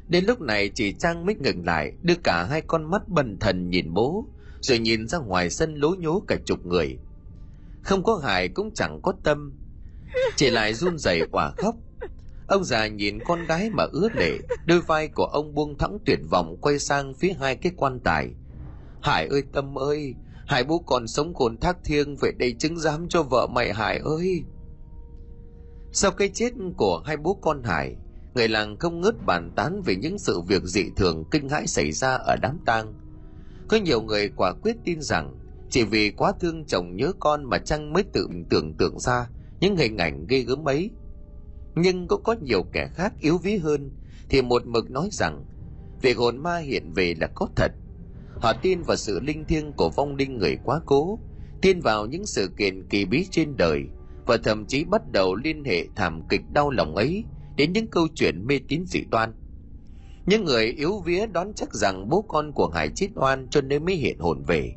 Đến lúc này chỉ Trang mới ngừng lại, đưa cả hai con mắt bần thần nhìn bố, rồi nhìn ra ngoài sân lố nhố cả chục người. Không có Hải cũng chẳng có tâm. Chỉ lại run rẩy quả khóc. Ông già nhìn con gái mà ướt lệ, đôi vai của ông buông thõng tuyệt vọng quay sang phía hai cái quan tài, Hải ơi Tâm ơi, Hải bố còn sống cồn thác thiêng về đây chứng giám cho vợ mày Hải ơi. Sau cái chết của hai bố con Hải, người làng không ngớt bàn tán về những sự việc dị thường kinh hãi xảy ra ở đám tang. Có nhiều người quả quyết tin rằng chỉ vì quá thương chồng nhớ con mà Trăng mới tự tưởng tượng ra những hình ảnh ghê gớm ấy. Nhưng cũng có nhiều kẻ khác yếu ví hơn thì một mực nói rằng việc hồn ma hiện về là có thật. Họ tin vào sự linh thiêng của vong linh người quá cố, tin vào những sự kiện kỳ bí trên đời và thậm chí bắt đầu liên hệ thảm kịch đau lòng ấy đến những câu chuyện mê tín dị đoan. Những người yếu vía đoán chắc rằng bố con của Hải chết oan cho nên mới hiện hồn về.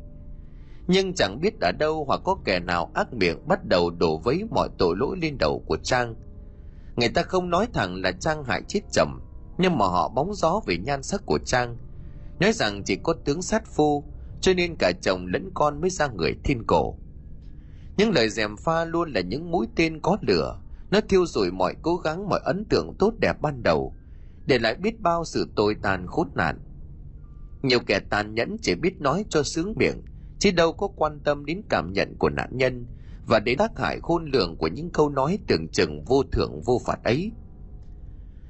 Nhưng chẳng biết ở đâu hoặc có kẻ nào ác miệng bắt đầu đổ vấy mọi tội lỗi lên đầu của Trang. Người ta không nói thẳng là Trang hại chết chồng, nhưng mà họ bóng gió về nhan sắc của Trang. Nói rằng chỉ có tướng sát phu, cho nên cả chồng lẫn con mới ra người thiên cổ. Những lời dèm pha luôn là những mũi tên có lửa, nó thiêu rụi mọi cố gắng mọi ấn tượng tốt đẹp ban đầu, để lại biết bao sự tồi tàn khốn nạn. Nhiều kẻ tàn nhẫn chỉ biết nói cho sướng miệng, chứ đâu có quan tâm đến cảm nhận của nạn nhân và đến tác hại khôn lường của những câu nói tưởng chừng vô thưởng vô phạt ấy.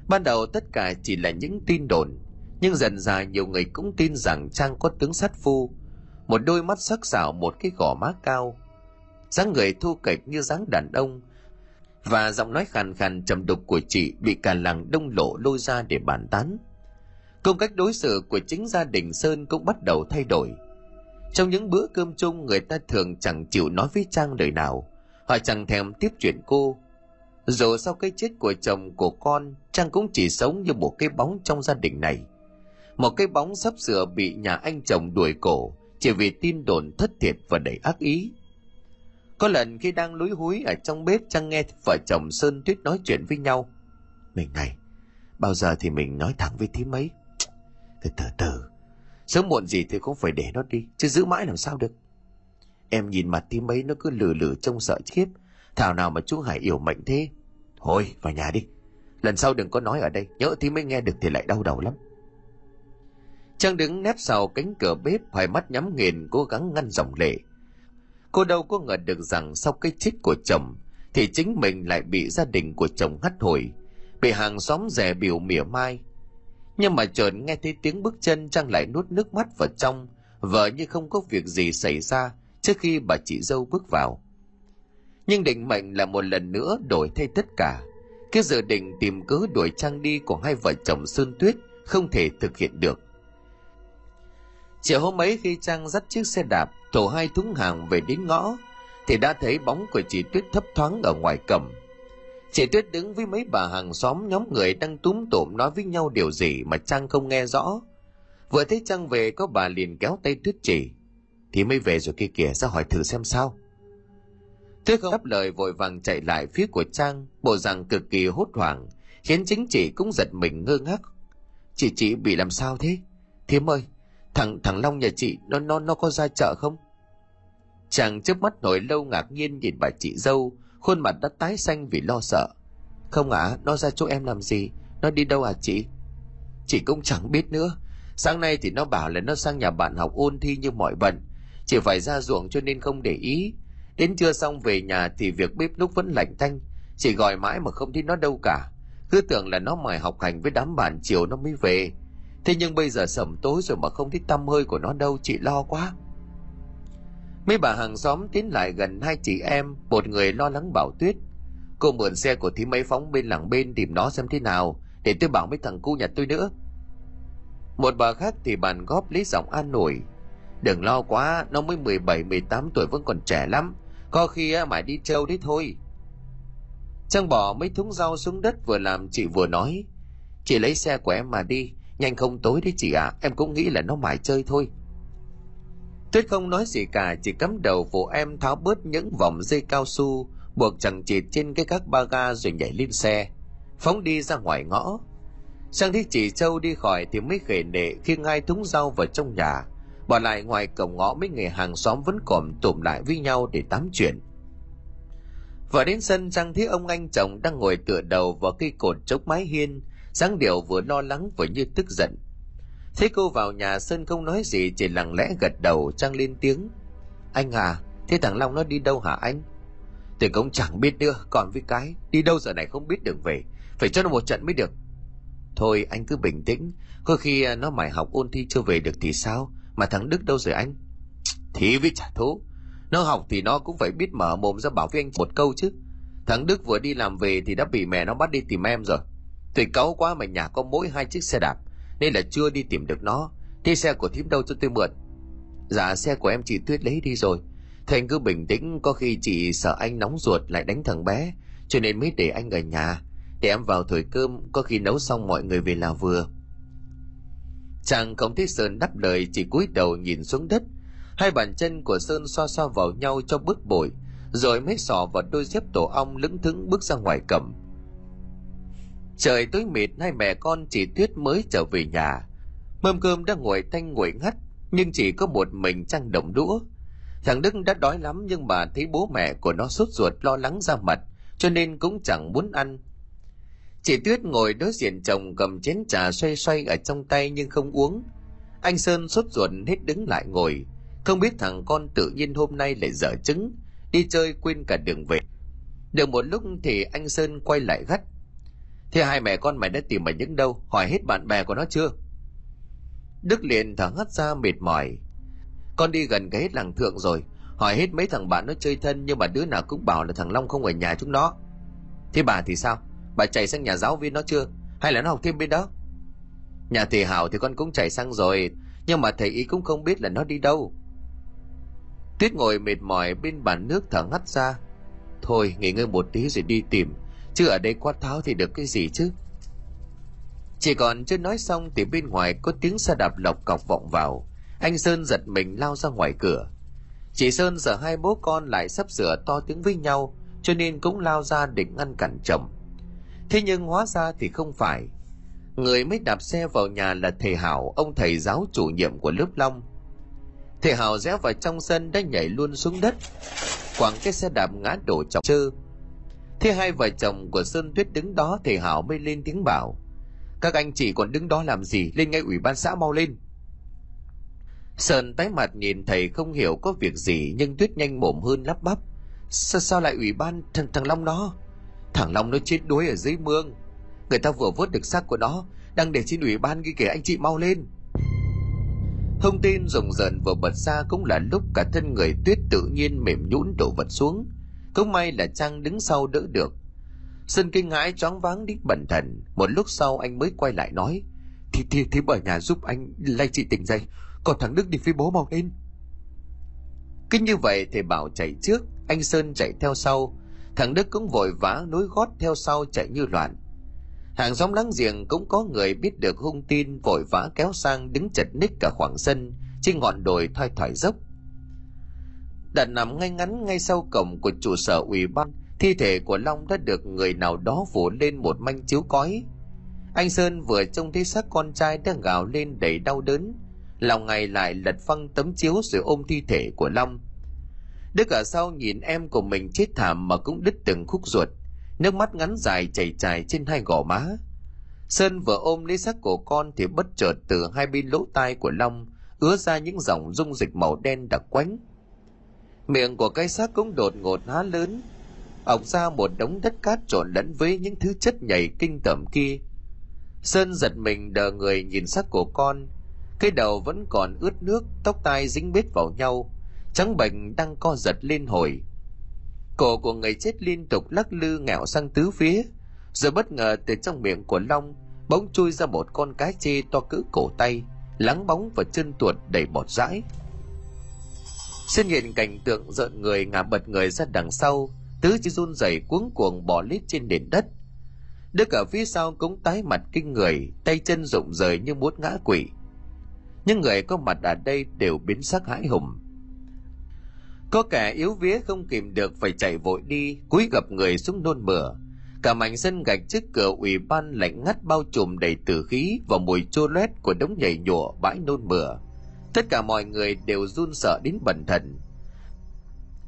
Ban đầu tất cả chỉ là những tin đồn, nhưng dần dà nhiều người cũng tin rằng Trang có tướng sát phu, một đôi mắt sắc sảo một cái gò má cao, dáng người thu kệch như dáng đàn ông, và giọng nói khàn khàn trầm đục của chị bị cả làng đông lộ lôi ra để bàn tán. Công cách đối xử của chính gia đình Sơn cũng bắt đầu thay đổi. Trong những bữa cơm chung người ta thường chẳng chịu nói với Trang lời nào, họ chẳng thèm tiếp chuyện cô. Dù sau cái chết của chồng của con, Trang cũng chỉ sống như một cái bóng trong gia đình này. Một cái bóng sắp sửa bị nhà anh chồng đuổi cổ chỉ vì tin đồn thất thiệt và đầy ác ý. Có lần khi đang lúi húi ở trong bếp Trang nghe vợ chồng Sơn Tuyết nói chuyện với nhau. Mình này, bao giờ thì mình nói thẳng với thím ấy. Từ từ từ, sớm muộn gì thì cũng phải để nó đi, chứ giữ mãi làm sao được. Em nhìn mặt thím ấy nó cứ lử lử trông sợ khiếp. Thảo nào mà chú Hải yểu mệnh thế. Thôi, vào nhà đi. Lần sau đừng có nói ở đây, nhớ thím mới nghe được thì lại đau đầu lắm. Trang đứng nép sau cánh cửa bếp, hai mắt nhắm nghiền cố gắng ngăn dòng lệ. Cô đâu có ngờ được rằng sau cái chết của chồng thì chính mình lại bị gia đình của chồng hắt hồi, bị hàng xóm rẻ biểu mỉa mai. Nhưng mà chợt nghe thấy tiếng bước chân Trang lại nuốt nước mắt vào trong, vợ như không có việc gì xảy ra trước khi bà chị dâu bước vào. Nhưng định mệnh là một lần nữa đổi thay tất cả. Cái dự định tìm cớ đuổi Trang đi của hai vợ chồng Sơn Tuyết không thể thực hiện được. Chiều hôm ấy khi Trang dắt chiếc xe đạp thổ hai thúng hàng về đến ngõ thì đã thấy bóng của chị Tuyết thấp thoáng ở ngoài cổng Chị Tuyết đứng với mấy bà hàng xóm nhóm người đang túm tụm nói với nhau điều gì mà Trang không nghe rõ. Vừa thấy Trang về có bà liền kéo tay Tuyết chỉ. Thì mới về rồi kia kìa ra hỏi thử xem sao. Tuyết không đáp lời vội vàng chạy lại phía của Trang, bộ dạng cực kỳ hốt hoảng, khiến chính chị cũng giật mình ngơ ngác. Chị chị bị làm sao thế? Thiếm ơi, thằng thằng Long nhà chị nó nó nó có ra chợ không? Chàng chớp mắt nổi lâu ngạc nhiên nhìn bà chị dâu, khuôn mặt đã tái xanh vì lo sợ. Không ạ, à, nó ra chỗ em làm gì? Nó đi đâu à chị? Chị cũng chẳng biết nữa. Sáng nay thì nó bảo là nó sang nhà bạn học ôn thi như mọi bận. Chỉ phải ra ruộng cho nên không để ý. Đến trưa xong về nhà thì việc bếp núc vẫn lạnh thanh, Chị gọi mãi mà không thấy nó đâu cả. Cứ tưởng là nó mời học hành với đám bạn chiều nó mới về. Thế nhưng bây giờ sẩm tối rồi mà không thấy tâm hơi của nó đâu, chị lo quá. Mấy bà hàng xóm tiến lại gần hai chị em, một người lo lắng bảo Tuyết. Cô mượn xe của thím mấy phóng bên làng bên tìm nó xem thế nào, để tôi bảo mấy thằng cu nhà tôi nữa. Một bà khác thì bàn góp lấy giọng an nổi. Đừng lo quá, nó mới 17-18 tuổi vẫn còn trẻ lắm. Có khi mãi đi trâu đấy thôi. Trang bỏ mấy thúng rau xuống đất vừa làm chị vừa nói. Chị lấy xe của em mà đi, Nhanh không tối đấy chị ạ, à, em cũng nghĩ là nó mải chơi thôi. Tuyết không nói gì cả, chỉ cắm đầu phụ em tháo bớt những vòng dây cao su, buộc chẳng chịt trên cái các ba ga rồi nhảy lên xe, phóng đi ra ngoài ngõ. Sang thấy chị Châu đi khỏi thì mới khể nệ khi ngay thúng rau vào trong nhà, bỏ lại ngoài cổng ngõ mấy người hàng xóm vẫn còn tụm lại với nhau để tám chuyện. Vừa đến sân Giang thấy ông anh chồng đang ngồi tựa đầu vào cây cột chốc mái hiên, dáng điệu vừa lo lắng vừa như tức giận thấy cô vào nhà sơn không nói gì, chỉ lặng lẽ gật đầu trang lên tiếng anh à thế thằng long nó đi đâu hả anh tôi cũng chẳng biết nữa, còn với cái, đi đâu giờ này không biết đường về phải cho nó một trận mới được thôi, anh cứ bình tĩnh có khi à, nó mải học ôn thi chưa về được thì sao Mà thằng Đức đâu rồi anh? Thì với trả thú. Nó học thì nó cũng phải biết mở mồm ra bảo với anh một câu chứ. Thằng Đức vừa đi làm về thì đã bị mẹ nó bắt đi tìm em rồi. Tôi cáu quá mà nhà có mỗi hai chiếc xe đạp nên là chưa đi tìm được nó. Thế xe của thím đâu cho tôi mượn? Dạ xe của em chị Tuyết lấy đi rồi. Thế anh cứ bình tĩnh, có khi chị sợ anh nóng ruột lại đánh thằng bé cho nên mới để anh ở nhà để em vào thổi cơm, có khi nấu xong mọi người về là vừa chàng không thấy sơn đáp lời, chỉ cúi đầu nhìn xuống đất hai bàn chân của sơn xoa xoa vào nhau cho bước bội rồi mới sò vào đôi dép tổ ong lững thững bước ra ngoài cầm trời tối mịt hai mẹ con chỉ tuyết mới trở về nhà mâm cơm đang ngồi thanh ngồi ngắt nhưng chỉ có một mình trang đồng đũa thằng đức đã đói lắm nhưng mà thấy bố mẹ của nó sốt ruột lo lắng ra mặt cho nên cũng chẳng muốn ăn Chị Tuyết ngồi đối diện chồng cầm chén trà xoay xoay ở trong tay nhưng không uống. Anh Sơn sốt ruột hết đứng lại ngồi. Không biết thằng con tự nhiên hôm nay lại dở trứng, đi chơi quên cả đường về. Được một lúc thì anh Sơn quay lại gắt. Thế hai mẹ con mày đã tìm ở những đâu, hỏi hết bạn bè của nó chưa? Đức liền thở hắt ra mệt mỏi. Con đi gần cái hết làng thượng rồi, hỏi hết mấy thằng bạn nó chơi thân nhưng mà đứa nào cũng bảo là thằng Long không ở nhà chúng nó. Thế bà thì sao? Bà chạy sang nhà giáo viên nó chưa? Hay là nó học thêm bên đó? Nhà thầy Hảo thì con cũng chạy sang rồi, nhưng mà thầy ý cũng không biết là nó đi đâu. Tuyết ngồi mệt mỏi bên bàn nước thở ngắt ra. Thôi, nghỉ ngơi một tí rồi đi tìm, chứ ở đây quát tháo thì được cái gì chứ? Chỉ còn chưa nói xong thì bên ngoài có tiếng xe đạp lọc cọc vọng vào. Anh Sơn giật mình lao ra ngoài cửa. Chị Sơn giờ hai bố con lại sắp sửa to tiếng với nhau, cho nên cũng lao ra định ngăn cản chồng. Thế nhưng hóa ra thì không phải. Người mới đạp xe vào nhà là thầy Hảo, ông thầy giáo chủ nhiệm của lớp Long. Thầy Hảo rẽ vào trong sân đã nhảy luôn xuống đất. quẳng cái xe đạp ngã đổ chọc chơ. Thế hai vợ chồng của Sơn Tuyết đứng đó thầy Hảo mới lên tiếng bảo. Các anh chị còn đứng đó làm gì? Lên ngay ủy ban xã mau lên. Sơn tái mặt nhìn thầy không hiểu có việc gì nhưng Tuyết nhanh mồm hơn lắp bắp. Sao, sao lại ủy ban thằng, thằng Long đó? Thằng Long nó chết đuối ở dưới mương Người ta vừa vớt được xác của nó Đang để trên ủy ban ghi kể anh chị mau lên Thông tin rùng rợn vừa bật ra cũng là lúc cả thân người tuyết tự nhiên mềm nhũn đổ vật xuống. Cũng may là Trang đứng sau đỡ được. Sơn kinh ngãi choáng váng đi bẩn thần. Một lúc sau anh mới quay lại nói. Thì thì thì ở nhà giúp anh lay chị tỉnh dậy. Còn thằng Đức đi phía bố mau lên. Cứ như vậy thì bảo chạy trước, anh Sơn chạy theo sau. Thằng Đức cũng vội vã nối gót theo sau chạy như loạn. Hàng xóm láng giềng cũng có người biết được hung tin vội vã kéo sang đứng chật ních cả khoảng sân trên ngọn đồi thoai thoải dốc. Đặt nằm ngay ngắn ngay sau cổng của trụ sở ủy ban, thi thể của Long đã được người nào đó phủ lên một manh chiếu cói. Anh Sơn vừa trông thấy xác con trai đang gào lên đầy đau đớn, lòng ngày lại lật phăng tấm chiếu rồi ôm thi thể của Long Đức ở sau nhìn em của mình chết thảm mà cũng đứt từng khúc ruột, nước mắt ngắn dài chảy dài trên hai gò má. Sơn vừa ôm lấy xác của con thì bất chợt từ hai bên lỗ tai của Long ứa ra những dòng dung dịch màu đen đặc quánh. Miệng của cái xác cũng đột ngột há lớn, ọc ra một đống đất cát trộn lẫn với những thứ chất nhảy kinh tởm kia. Sơn giật mình đờ người nhìn xác của con, cái đầu vẫn còn ướt nước, tóc tai dính bết vào nhau, trắng bệnh đang co giật lên hồi. Cổ của người chết liên tục lắc lư ngẹo sang tứ phía. Rồi bất ngờ từ trong miệng của long bỗng chui ra một con cá chê to cỡ cổ tay lắng bóng và chân tuột đầy bọt rãi xin nhìn cảnh tượng rợn người ngả bật người ra đằng sau tứ chỉ run rẩy cuống cuồng bỏ lít trên nền đất đức ở phía sau cũng tái mặt kinh người tay chân rụng rời như muốn ngã quỷ những người có mặt ở đây đều biến sắc hãi hùng có kẻ yếu vía không kìm được phải chạy vội đi, cúi gặp người xuống nôn mửa. Cả mảnh sân gạch trước cửa ủy ban lạnh ngắt bao trùm đầy tử khí và mùi chô loét của đống nhảy nhụa bãi nôn mửa. Tất cả mọi người đều run sợ đến bẩn thần.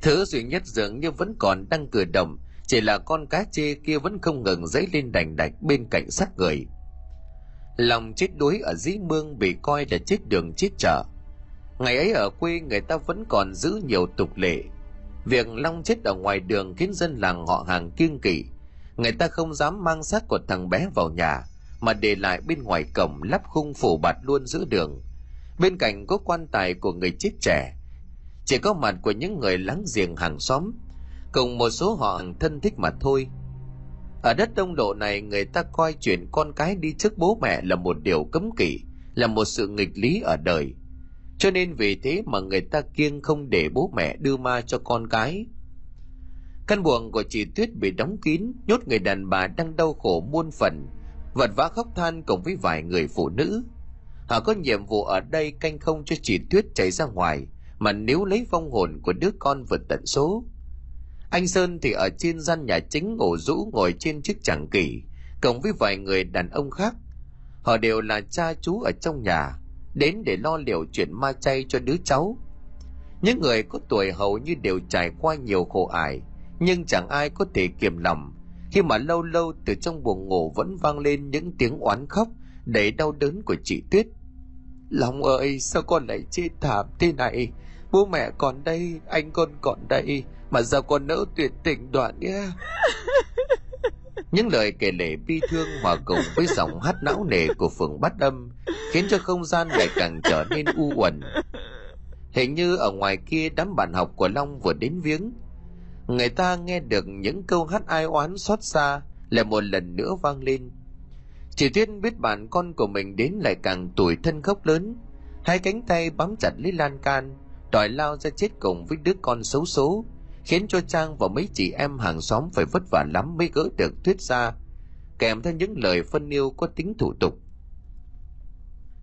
Thứ duy nhất dường như vẫn còn đang cử động, chỉ là con cá chê kia vẫn không ngừng dấy lên đành đạch bên cạnh xác người. Lòng chết đuối ở dĩ mương bị coi là chết đường chết chợ Ngày ấy ở quê người ta vẫn còn giữ nhiều tục lệ. Việc Long chết ở ngoài đường khiến dân làng họ hàng kiêng kỵ. Người ta không dám mang xác của thằng bé vào nhà, mà để lại bên ngoài cổng lắp khung phủ bạt luôn giữa đường bên cạnh có quan tài của người chết trẻ, chỉ có mặt của những người láng giềng hàng xóm. Cùng một số họ hàng thân thích mà thôi. Ở đất đông độ này, người ta coi chuyện con cái đi trước bố mẹ là một điều cấm kỵ, là một sự nghịch lý ở đời. Cho nên vì thế mà người ta kiêng không để bố mẹ đưa ma cho con cái. Căn buồng của chị tuyết bị đóng kín, nhốt người đàn bà đang đau khổ muôn phần, vật vã khóc than cùng với vài người phụ nữ họ có nhiệm vụ ở đây canh không cho chị tuyết chạy ra ngoài, mà nếu lấy vong hồn của đứa con vượt tận số. Anh sơn thì ở trên gian nhà chính ngủ rũ ngồi trên chiếc chẳng kỷ cộng với vài người đàn ông khác. Họ đều là cha chú ở trong nhà, đến để lo liệu chuyện ma chay cho đứa cháu. Những người có tuổi hầu như đều trải qua nhiều khổ ải, nhưng chẳng ai có thể kiềm lòng khi mà lâu lâu từ trong buồng ngủ vẫn vang lên những tiếng oán khóc đầy đau đớn của chị tuyết. Lòng ơi, sao con lại chết thảm thế này? Bố mẹ còn đây, anh con còn đây, mà sao con nỡ tuyệt tình đoạn nhé. Những lời kể lể bi thương hòa cùng với giọng hát não nề của phường bát âm khiến cho không gian ngày càng trở nên u uẩn. Hình như ở ngoài kia đám bạn học của long vừa đến viếng. Người ta nghe được những câu hát ai oán xót xa lại một lần nữa vang lên. Chị tuyết biết bạn con của mình đến lại càng tuổi thân khóc lớn. Hai cánh tay bám chặt lấy lan can, đòi lao ra chết cùng với đứa con xấu số, khiến cho trang và mấy chị em hàng xóm phải vất vả lắm mới gỡ được tuyết ra, kèm theo những lời phân yêu có tính thủ tục.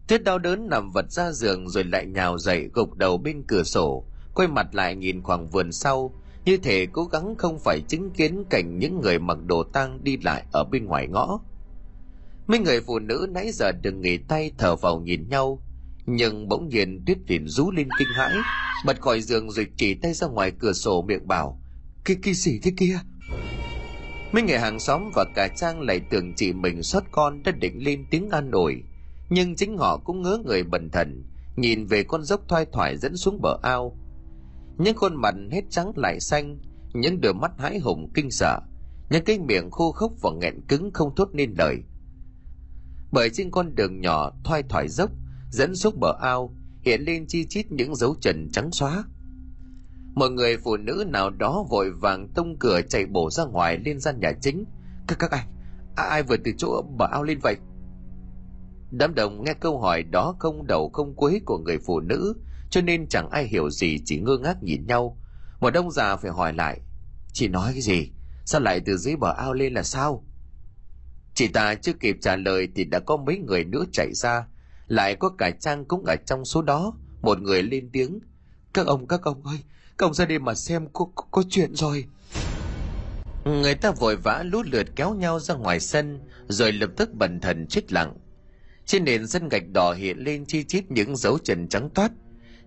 Tuyết đau đớn nằm vật ra giường rồi lại nhào dậy gục đầu bên cửa sổ, quay mặt lại nhìn khoảng vườn sau, như thể cố gắng không phải chứng kiến cảnh những người mặc đồ tang đi lại ở bên ngoài ngõ mấy người phụ nữ nãy giờ đừng nghỉ tay thở vào nhìn nhau, nhưng bỗng nhiên tuyết liền rú lên kinh hãi, bật khỏi giường rồi chỉ tay ra ngoài cửa sổ miệng bảo, cái cái gì thế kia? Mấy người hàng xóm và cả trang lại tưởng chị mình xót con đã định lên tiếng an ủi, nhưng chính họ cũng ngớ người bần thần, nhìn về con dốc thoai thoải dẫn xuống bờ ao. Những khuôn mặt hết trắng lại xanh, những đôi mắt hãi hùng kinh sợ, những cái miệng khô khốc và nghẹn cứng không thốt nên lời bởi trên con đường nhỏ thoai thoải dốc, dẫn xuống bờ ao, hiện lên chi chít những dấu trần trắng xóa. Một người phụ nữ nào đó vội vàng tông cửa chạy bổ ra ngoài lên gian nhà chính. Các các anh ai vừa từ chỗ bờ ao lên vậy? Đám đồng nghe câu hỏi đó không đầu không cuối của người phụ nữ, cho nên chẳng ai hiểu gì, chỉ ngơ ngác nhìn nhau. Một ông già phải hỏi lại, chị nói cái gì? Sao lại từ dưới bờ ao lên là sao? Chị ta chưa kịp trả lời thì đã có mấy người nữa chạy ra. Lại có cả trang cũng ở trong số đó. Một người lên tiếng. Các ông các ông ơi các ông ra đây mà xem có, có, có chuyện rồi. Người ta vội vã lút lượt kéo nhau ra ngoài sân rồi lập tức bần thần chết lặng. Trên nền sân gạch đỏ hiện lên chi chít những dấu chân trắng toát.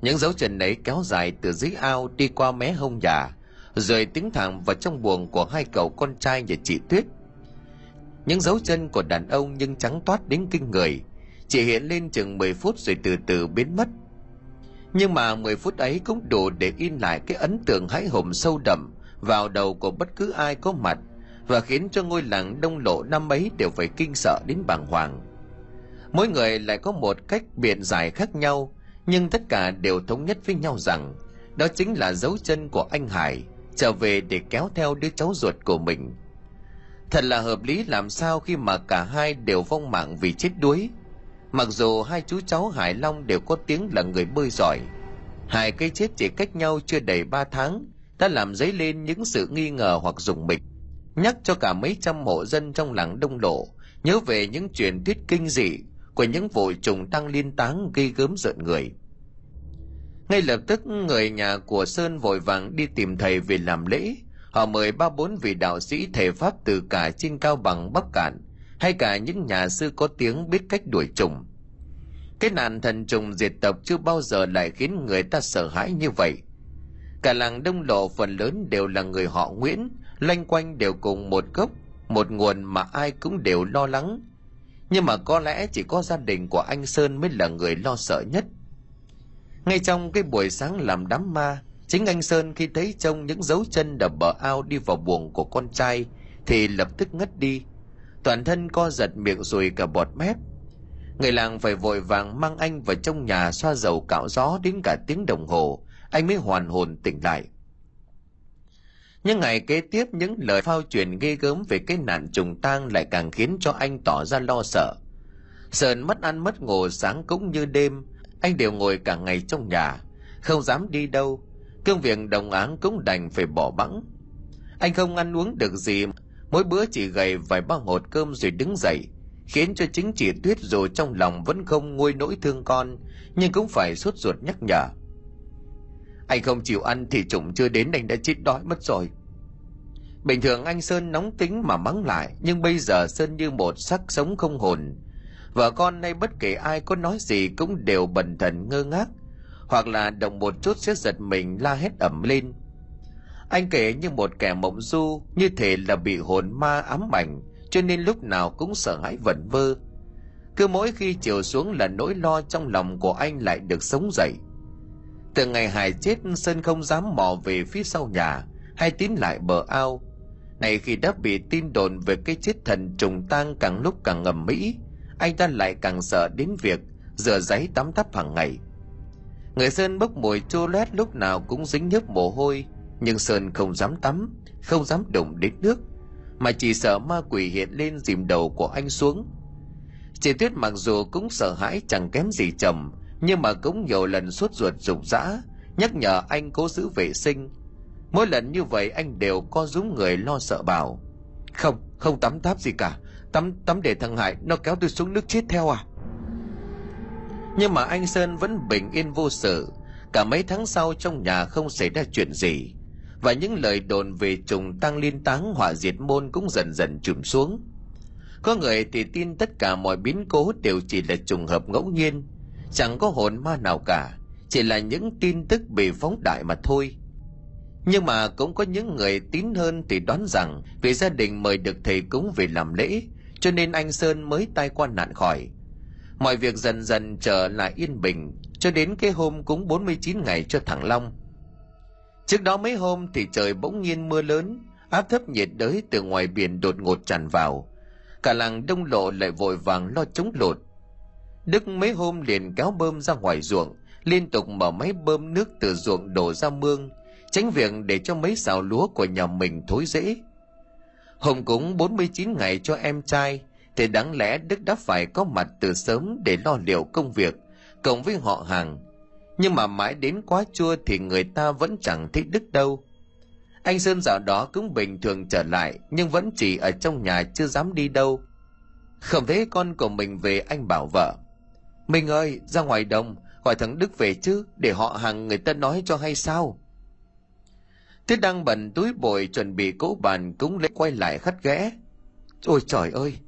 Những dấu chân ấy kéo dài từ dưới ao đi qua mé hông nhà rồi tiến thẳng vào trong buồng của hai cậu con trai và chị tuyết những dấu chân của đàn ông nhưng trắng toát đến kinh người, chỉ hiện lên chừng 10 phút rồi từ từ biến mất. Nhưng mà 10 phút ấy cũng đủ để in lại cái ấn tượng hãi hùng sâu đậm vào đầu của bất cứ ai có mặt và khiến cho ngôi làng đông lộ năm ấy đều phải kinh sợ đến bàng hoàng. Mỗi người lại có một cách biện giải khác nhau, nhưng tất cả đều thống nhất với nhau rằng đó chính là dấu chân của anh hải, trở về để kéo theo đứa cháu ruột của mình thật là hợp lý, làm sao khi mà cả hai đều vong mạng vì chết đuối? Mặc dù hai chú cháu hải long đều có tiếng là người bơi giỏi, hai cái chết chỉ cách nhau chưa đầy ba tháng, đã làm dấy lên những sự nghi ngờ hoặc dùng mình. Nhắc cho cả mấy trăm hộ dân trong làng đông lộ nhớ về những truyền thuyết kinh dị của những vụ trùng tăng liên táng gây gớm rợn người. Ngay lập tức, người nhà của sơn vội vàng đi tìm thầy về làm lễ họ mời ba bốn vị đạo sĩ thể pháp từ cả trên cao bằng bắc cạn, hay cả những nhà sư có tiếng biết cách đuổi trùng cái nạn thần trùng diệt tộc chưa bao giờ lại khiến người ta sợ hãi như vậy. Cả làng đông lộ phần lớn đều là người họ nguyễn, loanh quanh đều cùng một gốc, một nguồn mà ai cũng đều lo lắng. Nhưng mà có lẽ chỉ có gia đình của anh sơn mới là người lo sợ nhất. Ngay trong cái buổi sáng làm đám ma chính anh sơn khi thấy trông những dấu chân đập bờ ao đi vào buồng của con trai thì lập tức ngất đi toàn thân co giật miệng rồi cả bọt mép Người làng phải vội vàng mang anh vào trong nhà xoa dầu cạo gió đến cả tiếng đồng hồ, anh mới hoàn hồn tỉnh lại. những ngày kế tiếp những lời phao truyền ghê gớm về cái nạn trùng tang lại càng khiến cho anh tỏ ra lo sợ. Sơn mất ăn mất ngủ sáng cũng như đêm, anh đều ngồi cả ngày trong nhà, không dám đi đâu. Công việc đồng áng cũng đành phải bỏ bẵng. Anh không ăn uống được gì, mỗi bữa chỉ gầy vài ba hột cơm rồi đứng dậy, khiến cho chính chị Tuyết dù trong lòng vẫn không nguôi nỗi thương con, nhưng cũng phải suốt ruột nhắc nhở. Anh không chịu ăn thì chủng chưa đến anh đã chết đói mất rồi. Bình thường anh Sơn nóng tính mà mắng lại, nhưng bây giờ Sơn như một sắc sống không hồn. Vợ con nay bất kể ai có nói gì cũng đều bần thần ngơ ngác, hoặc là động một chút sẽ giật mình la hét ẩm lên. Anh kể như một kẻ mộng du, như thể là bị hồn ma ám ảnh, cho nên lúc nào cũng sợ hãi vẩn vơ. Cứ mỗi khi chiều xuống là nỗi lo trong lòng của anh lại được sống dậy. Từ ngày Hải chết, Sơn không dám mò về phía sau nhà, hay tiến lại bờ ao. Này khi đã bị tin đồn về cái chết thần trùng tang càng lúc càng ngầm mỹ, anh ta lại càng sợ đến việc rửa giấy tắm tắp hàng ngày. Người Sơn bốc mùi chô lét lúc nào cũng dính nhớp mồ hôi, nhưng Sơn không dám tắm, không dám đụng đến nước, mà chỉ sợ ma quỷ hiện lên dìm đầu của anh xuống. Chị Tuyết mặc dù cũng sợ hãi chẳng kém gì chồng, nhưng mà cũng nhiều lần suốt ruột rụng rã, nhắc nhở anh cố giữ vệ sinh. Mỗi lần như vậy anh đều co rúm người lo sợ bảo. Không, không tắm táp gì cả, tắm tắm để thằng Hải nó kéo tôi xuống nước chết theo à? Nhưng mà anh Sơn vẫn bình yên vô sự, cả mấy tháng sau trong nhà không xảy ra chuyện gì và những lời đồn về trùng tăng liên táng hỏa diệt môn cũng dần dần trùm xuống. Có người thì tin tất cả mọi biến cố đều chỉ là trùng hợp ngẫu nhiên, chẳng có hồn ma nào cả, chỉ là những tin tức bị phóng đại mà thôi. Nhưng mà cũng có những người tín hơn thì đoán rằng vì gia đình mời được thầy cúng về làm lễ, cho nên anh Sơn mới tai qua nạn khỏi. Mọi việc dần dần trở lại yên bình, cho đến cái hôm cúng 49 ngày cho thằng Long. Trước đó mấy hôm thì trời bỗng nhiên mưa lớn, áp thấp nhiệt đới từ ngoài biển đột ngột tràn vào. Cả làng đông lộ lại vội vàng lo chống lụt. Đức mấy hôm liền kéo bơm ra ngoài ruộng, liên tục mở máy bơm nước từ ruộng đổ ra mương, tránh việc để cho mấy xào lúa của nhà mình thối rễ. Hôm cúng 49 ngày cho em trai, thì đáng lẽ Đức đã phải có mặt từ sớm để lo liệu công việc, cộng với họ hàng. Nhưng mà mãi đến quá chua thì người ta vẫn chẳng thích Đức đâu. Anh Sơn dạo đó cũng bình thường trở lại, nhưng vẫn chỉ ở trong nhà chưa dám đi đâu. Không thấy con của mình về anh bảo vợ. Mình ơi, ra ngoài đồng, gọi thằng Đức về chứ, để họ hàng người ta nói cho hay sao. Thế đang bận túi bồi chuẩn bị cỗ bàn cũng lấy quay lại khắt ghẽ. Ôi trời ơi,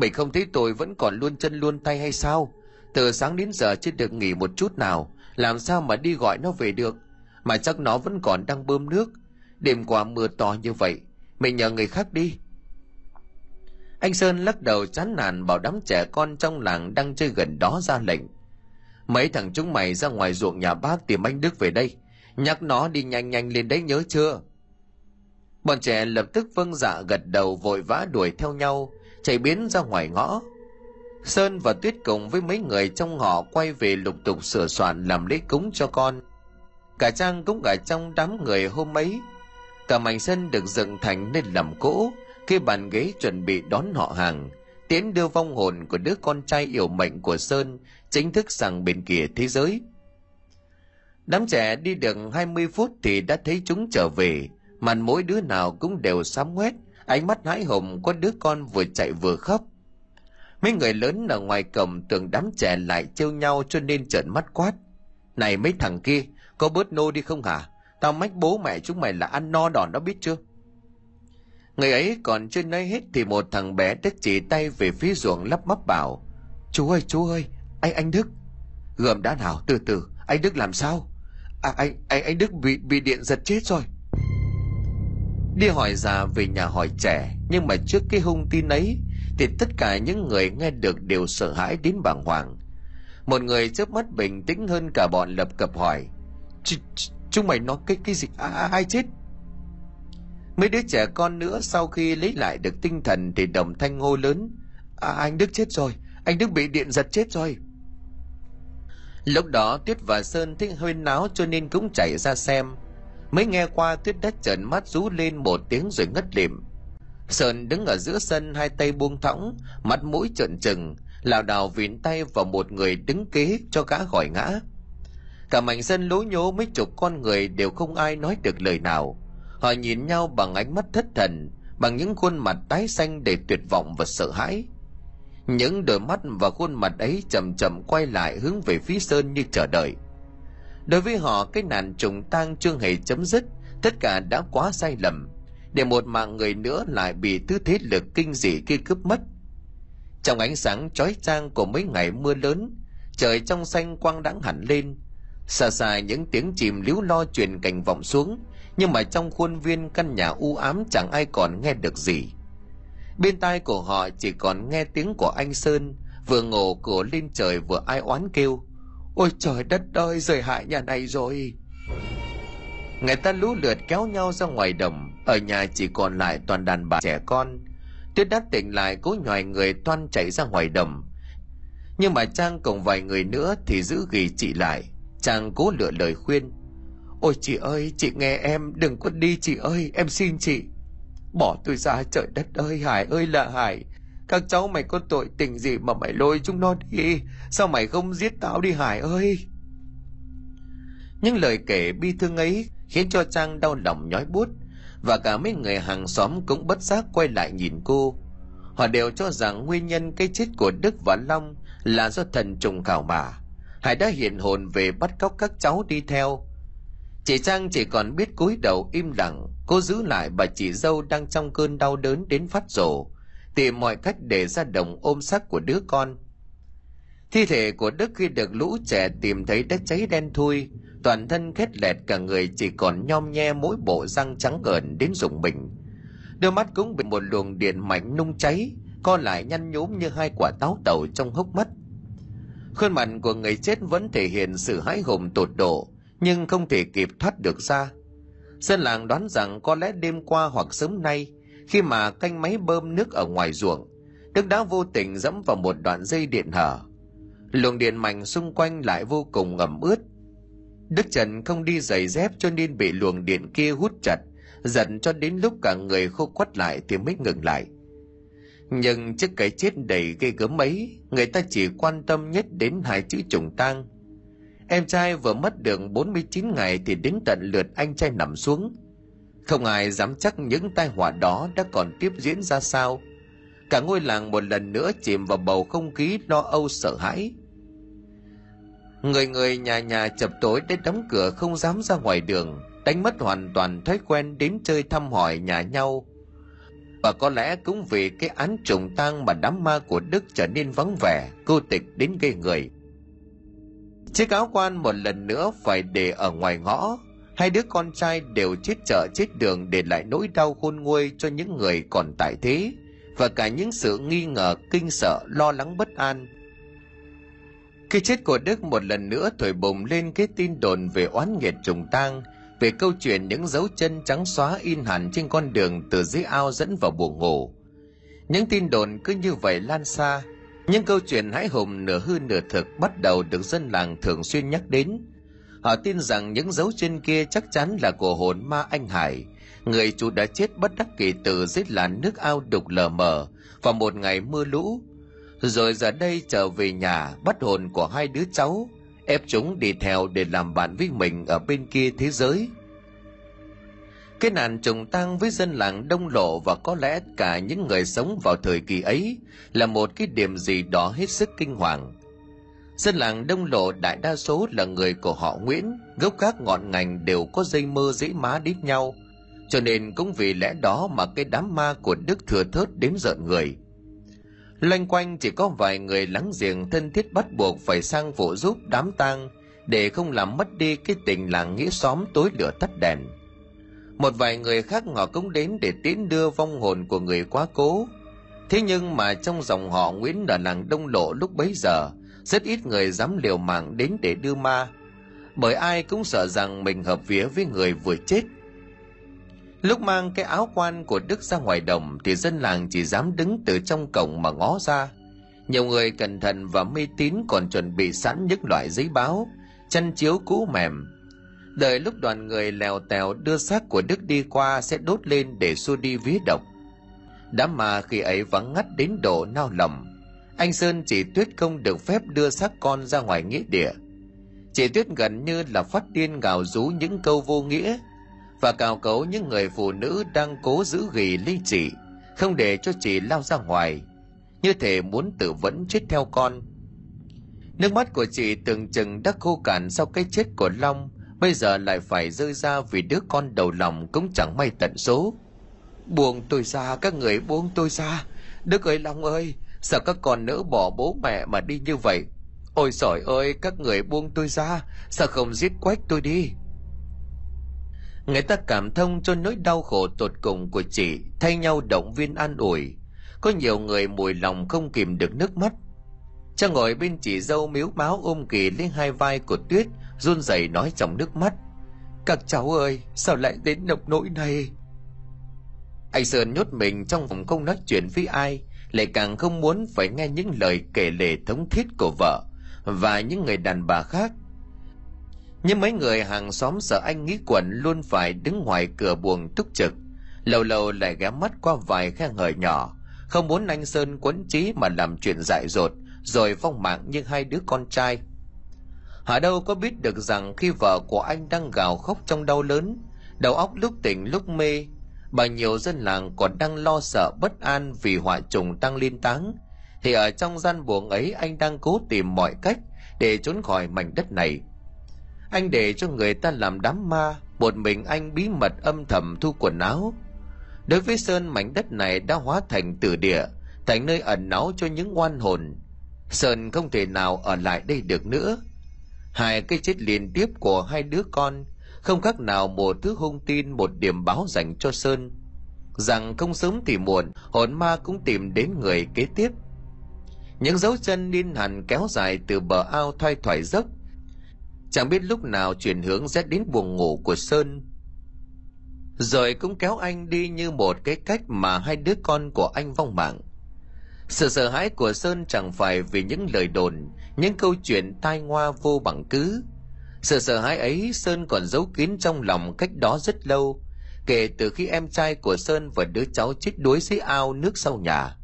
mày không thấy tôi vẫn còn luôn chân luôn tay hay sao? Từ sáng đến giờ chưa được nghỉ một chút nào, làm sao mà đi gọi nó về được? Mà chắc nó vẫn còn đang bơm nước. Đêm qua mưa to như vậy, mày nhờ người khác đi. Anh Sơn lắc đầu chán nản bảo đám trẻ con trong làng đang chơi gần đó ra lệnh. Mấy thằng chúng mày ra ngoài ruộng nhà bác tìm anh Đức về đây. Nhắc nó đi nhanh nhanh lên đấy nhớ chưa? Bọn trẻ lập tức vâng dạ gật đầu vội vã đuổi theo nhau, chạy biến ra ngoài ngõ. Sơn và Tuyết cùng với mấy người trong họ quay về lục tục sửa soạn làm lễ cúng cho con. Cả Trang cũng ở trong đám người hôm ấy. Cả mảnh sân được dựng thành nên làm cỗ, khi bàn ghế chuẩn bị đón họ hàng, tiến đưa vong hồn của đứa con trai yêu mệnh của Sơn chính thức sang bên kia thế giới. Đám trẻ đi được 20 phút thì đã thấy chúng trở về, mặt mỗi đứa nào cũng đều xám ngoét, ánh mắt hãi hùng có đứa con vừa chạy vừa khóc. Mấy người lớn ở ngoài cổng tưởng đám trẻ lại trêu nhau cho nên trợn mắt quát. Này mấy thằng kia, có bớt nô đi không hả? Tao mách bố mẹ chúng mày là ăn no đòn đó biết chưa? Người ấy còn chưa nói hết thì một thằng bé đức chỉ tay về phía ruộng lắp bắp bảo. Chú ơi, chú ơi, anh anh Đức. gườm đã nào, từ từ, anh Đức làm sao? À, anh, anh, anh Đức bị, bị điện giật chết rồi. Đi hỏi già về nhà hỏi trẻ, nhưng mà trước cái hung tin ấy, thì tất cả những người nghe được đều sợ hãi đến bàng hoàng. Một người chớp mắt bình tĩnh hơn cả bọn lập cập hỏi, chúng mày nói cái cái gì, à, ai chết? Mấy đứa trẻ con nữa sau khi lấy lại được tinh thần thì đồng thanh hô lớn, à, anh Đức chết rồi, anh Đức bị điện giật chết rồi. Lúc đó Tuyết và Sơn thích huyên náo cho nên cũng chạy ra xem. Mới nghe qua Tuyết đất trợn mắt rú lên một tiếng rồi ngất lịm. Sơn đứng ở giữa sân hai tay buông thõng, mặt mũi trợn trừng, lảo đảo vịn tay vào một người đứng kế cho gã khỏi ngã. Cả mảnh sân lố nhố mấy chục con người đều không ai nói được lời nào. Họ nhìn nhau bằng ánh mắt thất thần, bằng những khuôn mặt tái xanh đầy tuyệt vọng và sợ hãi. Những đôi mắt và khuôn mặt ấy chậm chậm quay lại hướng về phía Sơn như chờ đợi. Đối với họ, cái nạn trùng tang chưa hề chấm dứt, tất cả đã quá sai lầm. Để một mạng người nữa lại bị thứ thế lực kinh dị kia cướp mất. Trong ánh sáng chói chang của mấy ngày mưa lớn, trời trong xanh quang đãng hẳn lên. Xa xa những tiếng chìm líu lo truyền cảnh vọng xuống, nhưng mà trong khuôn viên căn nhà u ám chẳng ai còn nghe được gì bên tai của họ chỉ còn nghe tiếng của anh sơn vừa ngổ cổ lên trời vừa ai oán kêu ôi trời đất ơi, rời hại nhà này rồi. Người ta lũ lượt kéo nhau ra ngoài đồng, ở nhà chỉ còn lại toàn đàn bà trẻ con. Tuyết đã tỉnh lại cố nhòi người toan chạy ra ngoài đồng. Nhưng mà trang cùng vài người nữa thì giữ ghi chị lại. Trang cố lựa lời khuyên. Ôi chị ơi, chị nghe em, đừng có đi chị ơi, em xin chị. Bỏ tôi ra, trời đất ơi, Hải ơi là Hải. Các cháu mày có tội tình gì mà mày lôi chúng nó đi? Sao mày không giết tao đi Hải ơi? Những lời kể bi thương ấy Khiến cho Trang đau lòng nhói bút Và cả mấy người hàng xóm cũng bất giác quay lại nhìn cô. Họ đều cho rằng nguyên nhân cái chết của Đức và Long Là do thần trùng khảo bà Hải đã hiện hồn về bắt cóc các cháu đi theo. Chị Trang chỉ còn biết cúi đầu im lặng Cô giữ lại bà chị dâu đang trong cơn đau đớn đến phát rổ, tìm mọi cách để ra đồng ôm xác của đứa con. Thi thể của Đức khi được lũ trẻ tìm thấy đã cháy đen thui, toàn thân khét lẹt cả người chỉ còn nhom nhe mỗi bộ răng trắng gần đến rụng mình. Đôi mắt cũng bị một luồng điện mạnh nung cháy, co lại nhăn nhúm như hai quả táo tàu trong hốc mắt. Khuôn mặt của người chết vẫn thể hiện sự hãi hùng tột độ, nhưng không thể kịp thoát được ra Dân làng đoán rằng có lẽ đêm qua hoặc sớm nay, khi mà canh máy bơm nước ở ngoài ruộng, Đức đã vô tình dẫm vào một đoạn dây điện hở. Luồng điện mạnh xung quanh lại vô cùng ngầm ướt. Đức Trần không đi giày dép cho nên bị luồng điện kia hút chặt, giận cho đến lúc cả người khô quắt lại thì mới ngừng lại. Nhưng trước cái chết đầy gây gớm ấy, người ta chỉ quan tâm nhất đến hai chữ trùng tang – Em trai vừa mất được 49 ngày thì đến tận lượt anh trai nằm xuống. Không ai dám chắc những tai họa đó đã còn tiếp diễn ra sao. Cả ngôi làng một lần nữa chìm vào bầu không khí lo âu sợ hãi. Người người nhà nhà chập tối đến đóng cửa không dám ra ngoài đường, đánh mất hoàn toàn thói quen đến chơi thăm hỏi nhà nhau. Và có lẽ cũng vì cái án trùng tang mà đám ma của Đức trở nên vắng vẻ, cô tịch đến gây người. Chiếc áo quan một lần nữa phải để ở ngoài ngõ. Hai đứa con trai đều chết chợ chết đường để lại nỗi đau khôn nguôi cho những người còn tại thế và cả những sự nghi ngờ, kinh sợ, lo lắng bất an. Khi chết của Đức một lần nữa thổi bùng lên cái tin đồn về oán nghiệt trùng tang, về câu chuyện những dấu chân trắng xóa in hẳn trên con đường từ dưới ao dẫn vào buồng ngủ. Những tin đồn cứ như vậy lan xa, những câu chuyện hãi hùng nửa hư nửa thực bắt đầu được dân làng thường xuyên nhắc đến. Họ tin rằng những dấu trên kia chắc chắn là của hồn ma anh Hải, người chủ đã chết bất đắc kỳ tử dưới làn nước ao đục lờ mờ vào một ngày mưa lũ. Rồi giờ đây trở về nhà bắt hồn của hai đứa cháu, ép chúng đi theo để làm bạn với mình ở bên kia thế giới – cái nạn trùng tang với dân làng đông lộ và có lẽ cả những người sống vào thời kỳ ấy là một cái điểm gì đó hết sức kinh hoàng. Dân làng đông lộ đại đa số là người của họ Nguyễn, gốc gác ngọn ngành đều có dây mơ dĩ má đít nhau, cho nên cũng vì lẽ đó mà cái đám ma của Đức thừa thớt đến giận người. Loanh quanh chỉ có vài người lắng giềng thân thiết bắt buộc phải sang phụ giúp đám tang để không làm mất đi cái tình làng nghĩa xóm tối lửa tắt đèn. Một vài người khác họ cũng đến để tiến đưa vong hồn của người quá cố. Thế nhưng mà trong dòng họ nguyễn ở làng đông lộ lúc bấy giờ rất ít người dám liều mạng đến để đưa ma, bởi ai cũng sợ rằng mình hợp vía với người vừa chết. Lúc mang cái áo quan của đức ra ngoài đồng thì dân làng chỉ dám đứng từ trong cổng mà ngó ra. Nhiều người cẩn thận và mê tín còn chuẩn bị sẵn những loại giấy báo, chăn chiếu cũ mềm. Đợi lúc đoàn người lèo tèo đưa xác của đức đi qua sẽ đốt lên để xua đi vía độc. Đám mà khi ấy vắng ngắt đến độ nao lòng anh sơn chỉ tuyết không được phép đưa xác con ra ngoài nghĩa địa. Chị tuyết gần như là phát điên gào rú những câu vô nghĩa và cào cấu những người phụ nữ đang cố giữ gìn ly chị không để cho chị lao ra ngoài, như thể muốn tự vẫn chết theo con. Nước mắt của chị từng chừng đã khô cạn sau cái chết của long, bây giờ lại phải rơi ra vì đứa con đầu lòng cũng chẳng may tận số. Buông tôi ra, các người buông tôi ra. Đức ơi, long ơi sao các con nỡ bỏ bố mẹ mà đi như vậy? Ôi sỏi ơi, các người buông tôi ra, sao không giết quách tôi đi? Người ta cảm thông cho nỗi đau khổ tột cùng của chị, thay nhau động viên an ủi. Có nhiều người mùi lòng không kìm được nước mắt. Cha ngồi bên chị dâu miếu máu ôm kỳ lên hai vai của tuyết, run rẩy nói trong nước mắt. Các cháu ơi, sao lại đến nộc nỗi này? Anh sơn nhốt mình trong phòng không nói chuyện với ai lại càng không muốn phải nghe những lời kể lể thống thiết của vợ và những người đàn bà khác. Nhưng mấy người hàng xóm sợ anh nghĩ quẩn luôn phải đứng ngoài cửa buồng túc trực, lâu lâu lại ghé mắt qua vài khe hở nhỏ. Không muốn anh sơn quấn trí mà làm chuyện dại dột, rồi phong mạng như hai đứa con trai. Họ đâu có biết được rằng khi vợ của anh đang gào khóc trong đau lớn đầu óc lúc tỉnh lúc mê bao nhiêu dân làng còn đang lo sợ bất an vì họa trùng tăng liên táng. Thì ở trong gian buồng ấy, anh đang cố tìm mọi cách để trốn khỏi mảnh đất này. Anh để cho người ta làm đám ma, một mình anh bí mật âm thầm thu quần áo. Đối với sơn mảnh đất này đã hóa thành tử địa, thành nơi ẩn náu cho những oan hồn. Sơn không thể nào ở lại đây được nữa. Hai cái chết liên tiếp của hai đứa con không khác nào một thứ hung tin một điểm báo dành cho sơn. Rằng không sớm thì muộn, hồn ma cũng tìm đến người kế tiếp. Những dấu chân liên hẳn kéo dài từ bờ ao thoai thoải dốc. Chẳng biết lúc nào chuyển hướng rét đến buồng ngủ của sơn. Rồi cũng kéo anh đi như một cái cách mà hai đứa con của anh vong mạng. Sự sợ hãi của sơn chẳng phải vì những lời đồn, những câu chuyện tai ngoa vô bằng cứ sự sợ hãi ấy, sơn còn giấu kín trong lòng cách đó rất lâu. Kể từ khi em trai của sơn và đứa cháu chết đuối dưới ao nước sau nhà.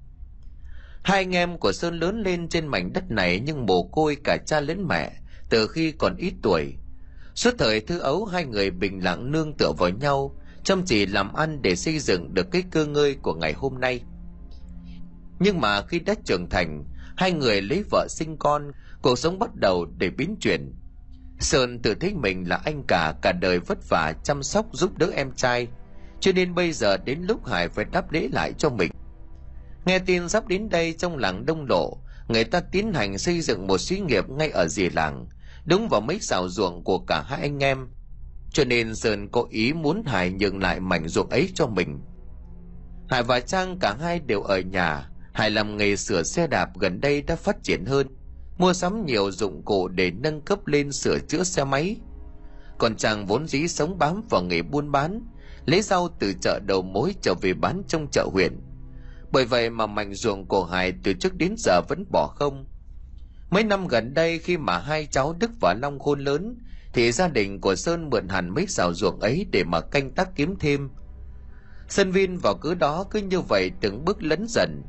Hai anh em của sơn lớn lên trên mảnh đất này nhưng mồ côi cả cha lẫn mẹ từ khi còn ít tuổi. Suốt thời thư ấu, hai người bình lặng nương tựa vào nhau, chăm chỉ làm ăn để xây dựng được cái cơ ngơi của ngày hôm nay. Nhưng mà khi đã trưởng thành, hai người lấy vợ sinh con, cuộc sống bắt đầu để biến chuyển sơn tự thấy mình là anh cả cả đời vất vả chăm sóc giúp đỡ em trai. Cho nên bây giờ đến lúc hải phải đáp lễ lại cho mình. Nghe tin sắp đến đây trong làng đông lộ, người ta tiến hành xây dựng một xí nghiệp ngay ở dì làng, đúng vào mấy xào ruộng của cả hai anh em. Cho nên sơn có ý muốn hải nhường lại mảnh ruộng ấy cho mình. Hải và trang cả hai đều ở nhà. Hải làm nghề sửa xe đạp gần đây đã phát triển hơn mua sắm nhiều dụng cụ để nâng cấp lên sửa chữa xe máy. Còn chàng vốn dĩ sống bám vào nghề buôn bán, lấy rau từ chợ đầu mối trở về bán trong chợ huyện. Bởi vậy mà mảnh ruộng của hải từ trước đến giờ vẫn bỏ không. Mấy năm gần đây khi mà hai cháu đức và long khôn lớn, thì gia đình của sơn mượn hẳn mấy xào ruộng ấy để mà canh tác kiếm thêm. Sơn Vin vào cứ đó cứ như vậy từng bước lấn dần,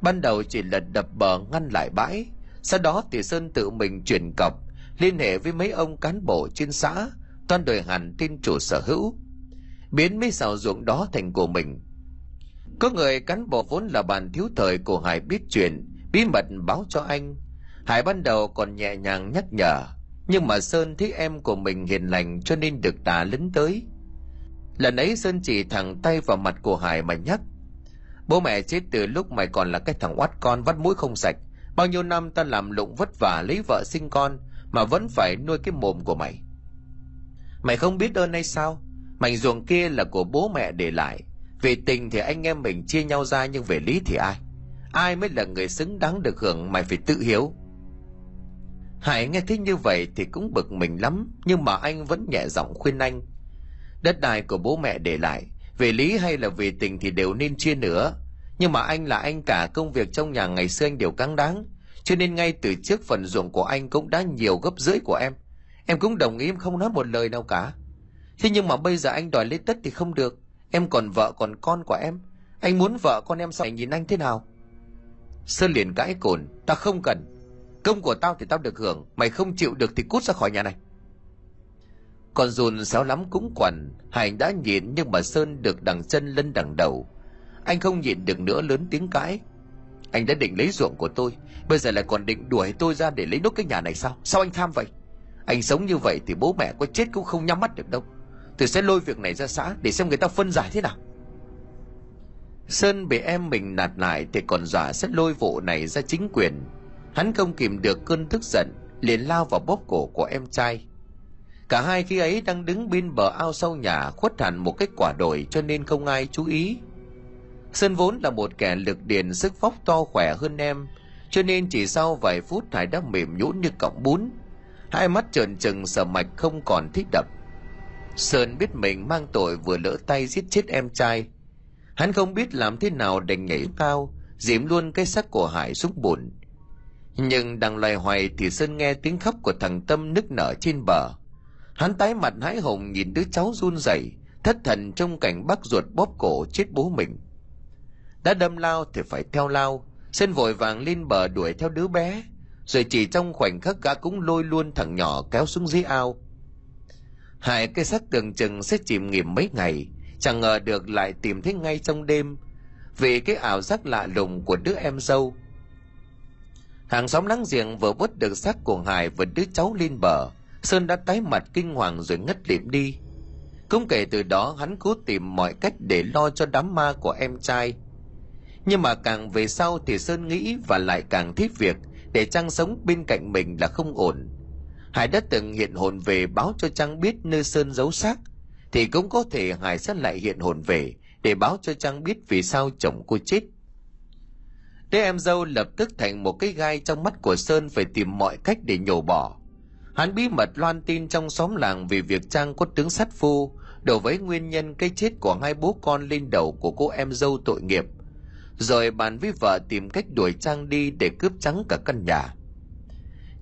ban đầu chỉ là đập bờ ngăn lại bãi sau đó thì sơn tự mình chuyển cọc, liên hệ với mấy ông cán bộ trên xã toàn đời hẳn tin chủ sở hữu. Biến mấy xào ruộng đó thành của mình. Có người cán bộ vốn là bạn thiếu thời của hải biết chuyện, bí mật báo cho anh. Hải ban đầu còn nhẹ nhàng nhắc nhở, nhưng mà sơn thấy em của mình hiền lành cho nên được tà lính tới. Lần ấy sơn chỉ thẳng tay vào mặt của hải mà nhắc, bố mẹ chết từ lúc mày còn là cái thằng oát con vắt mũi không sạch bao nhiêu năm ta làm lụng vất vả lấy vợ sinh con mà vẫn phải nuôi cái mồm của mày? Mày không biết ơn hay sao? Mảnh ruộng kia là của bố mẹ để lại. Về tình thì anh em mình chia nhau ra nhưng về lý thì ai? Ai mới là người xứng đáng được hưởng mày phải tự hiểu hải nghe thấy như vậy thì cũng bực mình lắm, nhưng mà anh vẫn nhẹ giọng khuyên anh. Đất đai của bố mẹ để lại, về lý hay là về tình thì đều nên chia nữa nhưng mà anh là anh cả, công việc trong nhà ngày xưa anh đều căng đáng. Cho nên ngay từ trước phần ruộng của anh cũng đã nhiều gấp rưỡi của em. Em cũng đồng ý, em không nói một lời nào cả. Thế nhưng mà bây giờ anh đòi lấy tất thì không được. Em còn vợ, còn con của em. Anh muốn vợ con em sao? Nhìn anh thế nào? Sơn liền cãi cồn. Ta không cần. Công của tao thì tao được hưởng. Mày không chịu được thì cút ra khỏi nhà này. Còn dùn xéo lắm cũng quằn. Hải đã nhịn nhưng mà sơn được đằng chân lên đằng đầu anh không nhịn được nữa lớn tiếng cãi. Anh đã định lấy ruộng của tôi, bây giờ lại còn định đuổi tôi ra để lấy nốt cái nhà này sao? Sao anh tham vậy? Anh sống như vậy thì bố mẹ có chết cũng không nhắm mắt được đâu. Tôi sẽ lôi việc này ra xã để xem người ta phân giải thế nào. Sơn bị em mình nạt lại thì còn dọa sẽ lôi vụ này ra chính quyền. Hắn không kìm được cơn tức giận, liền lao vào bóp cổ của em trai. Cả hai khi ấy đang đứng bên bờ ao sau nhà khuất hẳn một cái quả đồi cho nên không ai chú ý sơn vốn là một kẻ lực điền sức vóc to khỏe hơn em, cho nên chỉ sau vài phút hải đã mềm nhũn như cọng bún. Hai mắt trợn trừng, sợ mạch không còn thích đập. Sơn biết mình mang tội vừa lỡ tay giết chết em trai. Hắn không biết làm thế nào để nhảy cao, dìm luôn cái xác của hải xuống bùn. Nhưng đang loay hoay thì sơn nghe tiếng khóc của thằng tâm nức nở trên bờ. Hắn tái mặt hãi hùng nhìn đứa cháu run rẩy, thất thần trong cảnh bác ruột bóp cổ chết bố mình đã đâm lao thì phải theo lao sơn vội vàng lên bờ đuổi theo đứa bé, rồi chỉ trong khoảnh khắc gã cũng lôi luôn thằng nhỏ kéo xuống dưới ao. Hai cái xác tưởng chừng sẽ chìm nghỉm mấy ngày, chẳng ngờ được lại tìm thấy ngay trong đêm, vì cái ảo giác lạ lùng của đứa em dâu. Hàng xóm láng giềng vừa vớt được xác của hải và đứa cháu lên bờ, sơn đã tái mặt kinh hoàng rồi ngất lịm đi. Cũng kể từ đó hắn cố tìm mọi cách để lo cho đám ma của em trai nhưng mà càng về sau thì sơn nghĩ và lại càng thích việc, để trang sống bên cạnh mình là không ổn. Hải đã từng hiện hồn về báo cho trang biết nơi sơn giấu xác, thì cũng có thể hải sẽ lại hiện hồn về để báo cho trang biết vì sao chồng cô chết. Đứa em dâu lập tức thành một cái gai trong mắt của sơn phải tìm mọi cách để nhổ bỏ. Hắn bí mật loan tin trong xóm làng về việc trang có tướng sát phu, đổ với nguyên nhân cái chết của hai bố con lên đầu của cô em dâu tội nghiệp rồi bàn với vợ tìm cách đuổi trang đi để cướp trắng cả căn nhà.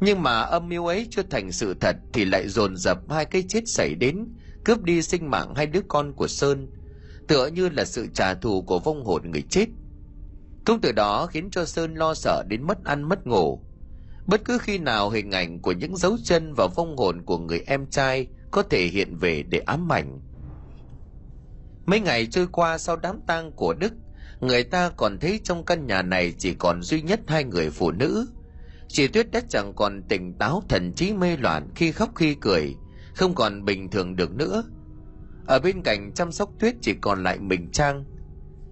Nhưng mà âm mưu ấy chưa thành sự thật thì lại dồn dập hai cái chết xảy đến, cướp đi sinh mạng hai đứa con của sơn, tựa như là sự trả thù của vong hồn người chết. Cũng từ đó khiến cho sơn lo sợ đến mất ăn mất ngủ. Bất cứ khi nào hình ảnh của những dấu chân và vong hồn của người em trai có thể hiện về để ám ảnh. Mấy ngày trôi qua sau đám tang của đức người ta còn thấy trong căn nhà này chỉ còn duy nhất hai người phụ nữ. Chị tuyết đã chẳng còn tỉnh táo, thần trí mê loạn, khi khóc khi cười, không còn bình thường được nữa. Ở bên cạnh chăm sóc tuyết chỉ còn lại mình trang.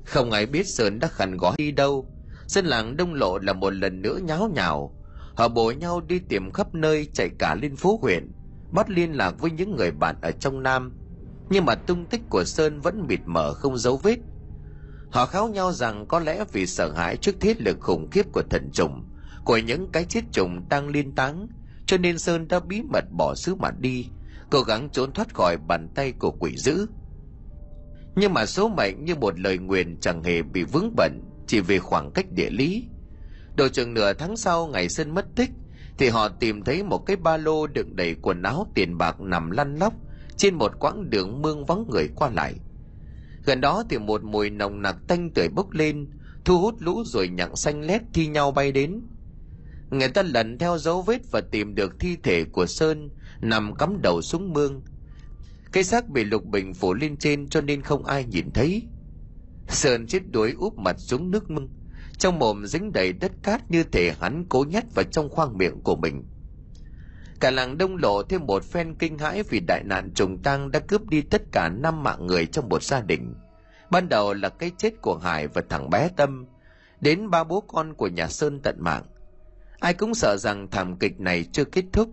Không ai biết sơn đã khăn gói đi đâu. Dân làng đông lộ là một lần nữa nháo nhào. Họ bổ nhau đi tìm khắp nơi, chạy cả lên phố huyện, bắt liên lạc với những người bạn ở trong nam. Nhưng mà tung tích của sơn vẫn mịt mờ, không dấu vết họ kháo nhau rằng có lẽ vì sợ hãi trước thiết lực khủng khiếp của thần trùng, của những cái chết trùng đang liên táng, cho nên sơn đã bí mật bỏ xứ mà đi, cố gắng trốn thoát khỏi bàn tay của quỷ dữ. Nhưng mà số mệnh như một lời nguyền chẳng hề bị vướng bận, chỉ vì khoảng cách địa lý. Đồ chừng nửa tháng sau ngày sơn mất tích, thì họ tìm thấy một cái ba lô đựng đầy quần áo tiền bạc nằm lăn lóc trên một quãng đường mương vắng người qua lại gần đó thì một mùi nồng nặc tanh tưởi bốc lên, thu hút lũ rồi nhặng xanh lét thi nhau bay đến. Người ta lần theo dấu vết và tìm được thi thể của sơn nằm cắm đầu xuống mương. Cây xác bị lục bình phủ lên trên cho nên không ai nhìn thấy. Sơn chết đuối úp mặt xuống nước mương, trong mồm dính đầy đất cát như thể hắn cố nhét vào trong khoang miệng của mình cả làng đông lộ thêm một phen kinh hãi vì đại nạn trùng tăng đã cướp đi tất cả năm mạng người trong một gia đình. Ban đầu là cái chết của hải và thằng bé tâm. Đến ba bố con của nhà sơn tận mạng. Ai cũng sợ rằng thảm kịch này chưa kết thúc.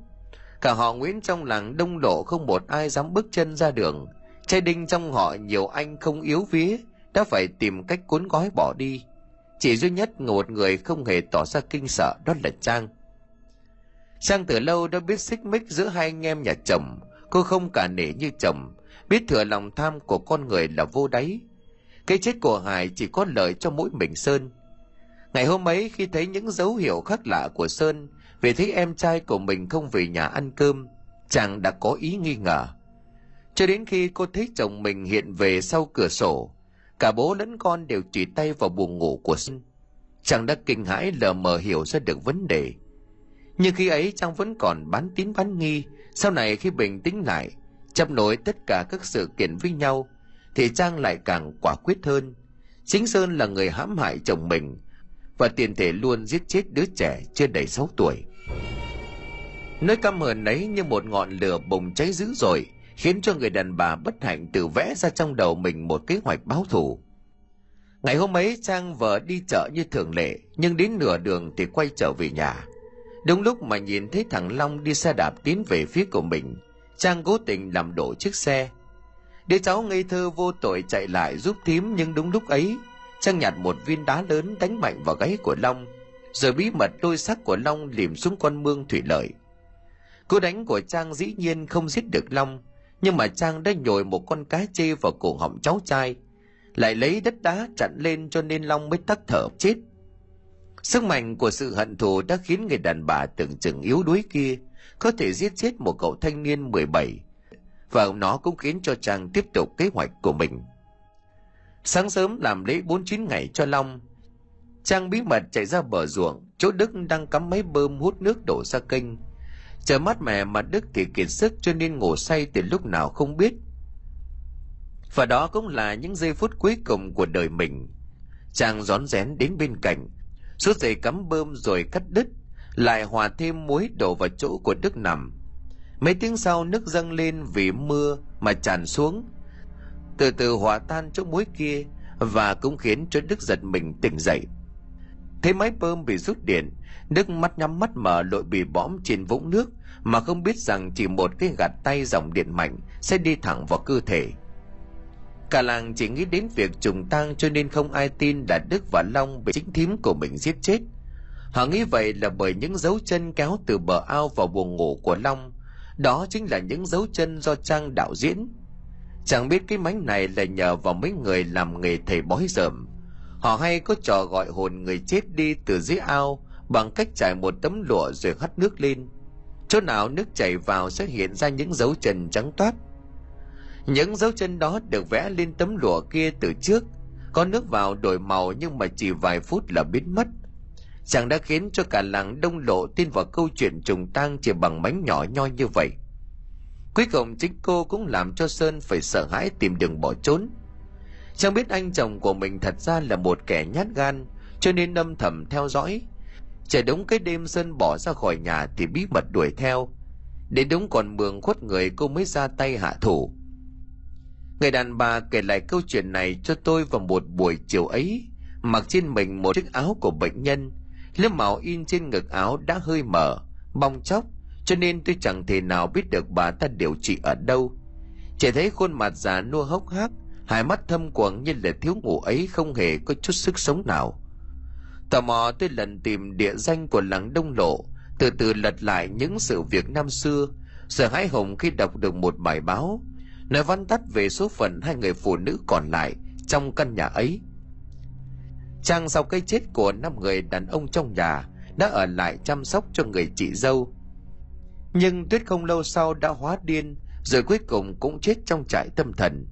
Cả họ nguyễn trong làng đông lộ không một ai dám bước chân ra đường. Trai đinh trong họ nhiều anh không yếu vía, đã phải tìm cách cuốn gói bỏ đi. Chỉ duy nhất một người không hề tỏ ra kinh sợ đó là trang. Sang từ lâu đã biết xích mích giữa hai anh em nhà chồng cô không cả nể như chồng biết thừa lòng tham của con người là vô đáy cái chết của hải chỉ có lợi cho mỗi mình sơn Ngày hôm ấy khi thấy những dấu hiệu khác lạ của Sơn vì thấy em trai của mình không về nhà ăn cơm, chàng đã có ý nghi ngờ. Cho đến khi cô thấy chồng mình hiện về sau cửa sổ, cả bố lẫn con đều chỉ tay vào buồng ngủ của Sơn. Chàng đã kinh hãi lờ mờ hiểu ra được vấn đề. Nhưng khi ấy trang vẫn còn bán tín bán nghi, sau này khi bình tĩnh lại, chấp nối tất cả các sự kiện với nhau, thì Trang lại càng quả quyết hơn. Chính Sơn là người hãm hại chồng mình, và tiền thể luôn giết chết đứa trẻ chưa đầy 6 tuổi. Nơi căm hờn ấy như một ngọn lửa bùng cháy dữ dội, khiến cho người đàn bà bất hạnh tự vẽ ra trong đầu mình một kế hoạch báo thù. Ngày hôm ấy Trang vợ đi chợ như thường lệ, nhưng đến nửa đường thì quay trở về nhà. Đúng lúc mà nhìn thấy thằng Long đi xe đạp tiến về phía của mình, Trang cố tình làm đổ chiếc xe. Đứa cháu ngây thơ vô tội chạy lại giúp thím nhưng đúng lúc ấy, Trang nhặt một viên đá lớn đánh mạnh vào gáy của Long, rồi bí mật đôi xác của Long lìm xuống con mương thủy lợi. Cú đánh của Trang dĩ nhiên không giết được Long, nhưng mà Trang đã nhồi một con cá chê vào cổ họng cháu trai, lại lấy đất đá chặn lên cho nên Long mới tắt thở chết. Sức mạnh của sự hận thù đã khiến người đàn bà tưởng chừng yếu đuối kia có thể giết chết một cậu thanh niên 17 và nó cũng khiến cho Trang tiếp tục kế hoạch của mình. Sáng sớm làm lễ 49 ngày cho Long, Trang bí mật chạy ra bờ ruộng, chỗ Đức đang cắm máy bơm hút nước đổ ra kênh. Chờ mắt mẹ mà Đức thì kiệt sức cho nên ngủ say từ lúc nào không biết. Và đó cũng là những giây phút cuối cùng của đời mình. Trang rón rén đến bên cạnh, Số dây cắm bơm rồi cắt đứt, lại hòa thêm muối đổ vào chỗ của Đức nằm. Mấy tiếng sau nước dâng lên vì mưa mà tràn xuống, từ từ hòa tan chỗ muối kia và cũng khiến cho Đức giật mình tỉnh dậy. Thấy máy bơm bị rút điện, Đức mắt nhắm mắt mở lội bị bõm trên vũng nước mà không biết rằng chỉ một cái gạt tay dòng điện mạnh sẽ đi thẳng vào cơ thể. Cả làng chỉ nghĩ đến việc trùng tang cho nên không ai tin là Đức và Long bị chính thím của mình giết chết. Họ nghĩ vậy là bởi những dấu chân kéo từ bờ ao vào buồng ngủ của Long. Đó chính là những dấu chân do Trang đạo diễn. Chẳng biết cái mánh này là nhờ vào mấy người làm nghề thầy bói dởm. Họ hay có trò gọi hồn người chết đi từ dưới ao bằng cách trải một tấm lụa rồi hắt nước lên. Chỗ nào nước chảy vào sẽ hiện ra những dấu chân trắng toát. Những dấu chân đó được vẽ lên tấm lụa kia từ trước. Có nước vào đổi màu nhưng mà chỉ vài phút là biến mất. Chàng đã khiến cho cả làng đông lộ tin vào câu chuyện trùng tang chỉ bằng mánh nhỏ nhoi như vậy. Cuối cùng chính cô cũng làm cho Sơn phải sợ hãi tìm đường bỏ trốn. Chẳng biết anh chồng của mình thật ra là một kẻ nhát gan, cho nên âm thầm theo dõi. Chờ đúng cái đêm Sơn bỏ ra khỏi nhà thì bí mật đuổi theo. Đến đúng còn mường khuất người cô mới ra tay hạ thủ. Người đàn bà kể lại câu chuyện này cho tôi vào một buổi chiều ấy, mặc trên mình một chiếc áo của bệnh nhân, lớp màu in trên ngực áo đã hơi mở, bong chóc, cho nên tôi chẳng thể nào biết được bà ta điều trị ở đâu. Chỉ thấy khuôn mặt già nua hốc hác, hai mắt thâm quầng như là thiếu ngủ ấy không hề có chút sức sống nào. Tò mò tôi lần tìm địa danh của làng Đông Lộ, từ từ lật lại những sự việc năm xưa, sợ hãi hùng khi đọc được một bài báo, nói vắn tắt về số phận hai người phụ nữ còn lại trong căn nhà ấy. Trang sau cái chết của năm người đàn ông trong nhà đã ở lại chăm sóc cho người chị dâu. Nhưng Tuyết không lâu sau đã hóa điên, rồi cuối cùng cũng chết trong trại tâm thần.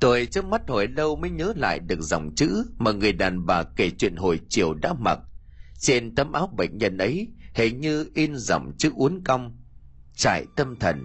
Tôi trước mắt hồi lâu mới nhớ lại được dòng chữ mà người đàn bà kể chuyện hồi chiều đã mặc. Trên tấm áo bệnh nhân ấy hình như in dòng chữ uốn cong. Trại tâm thần,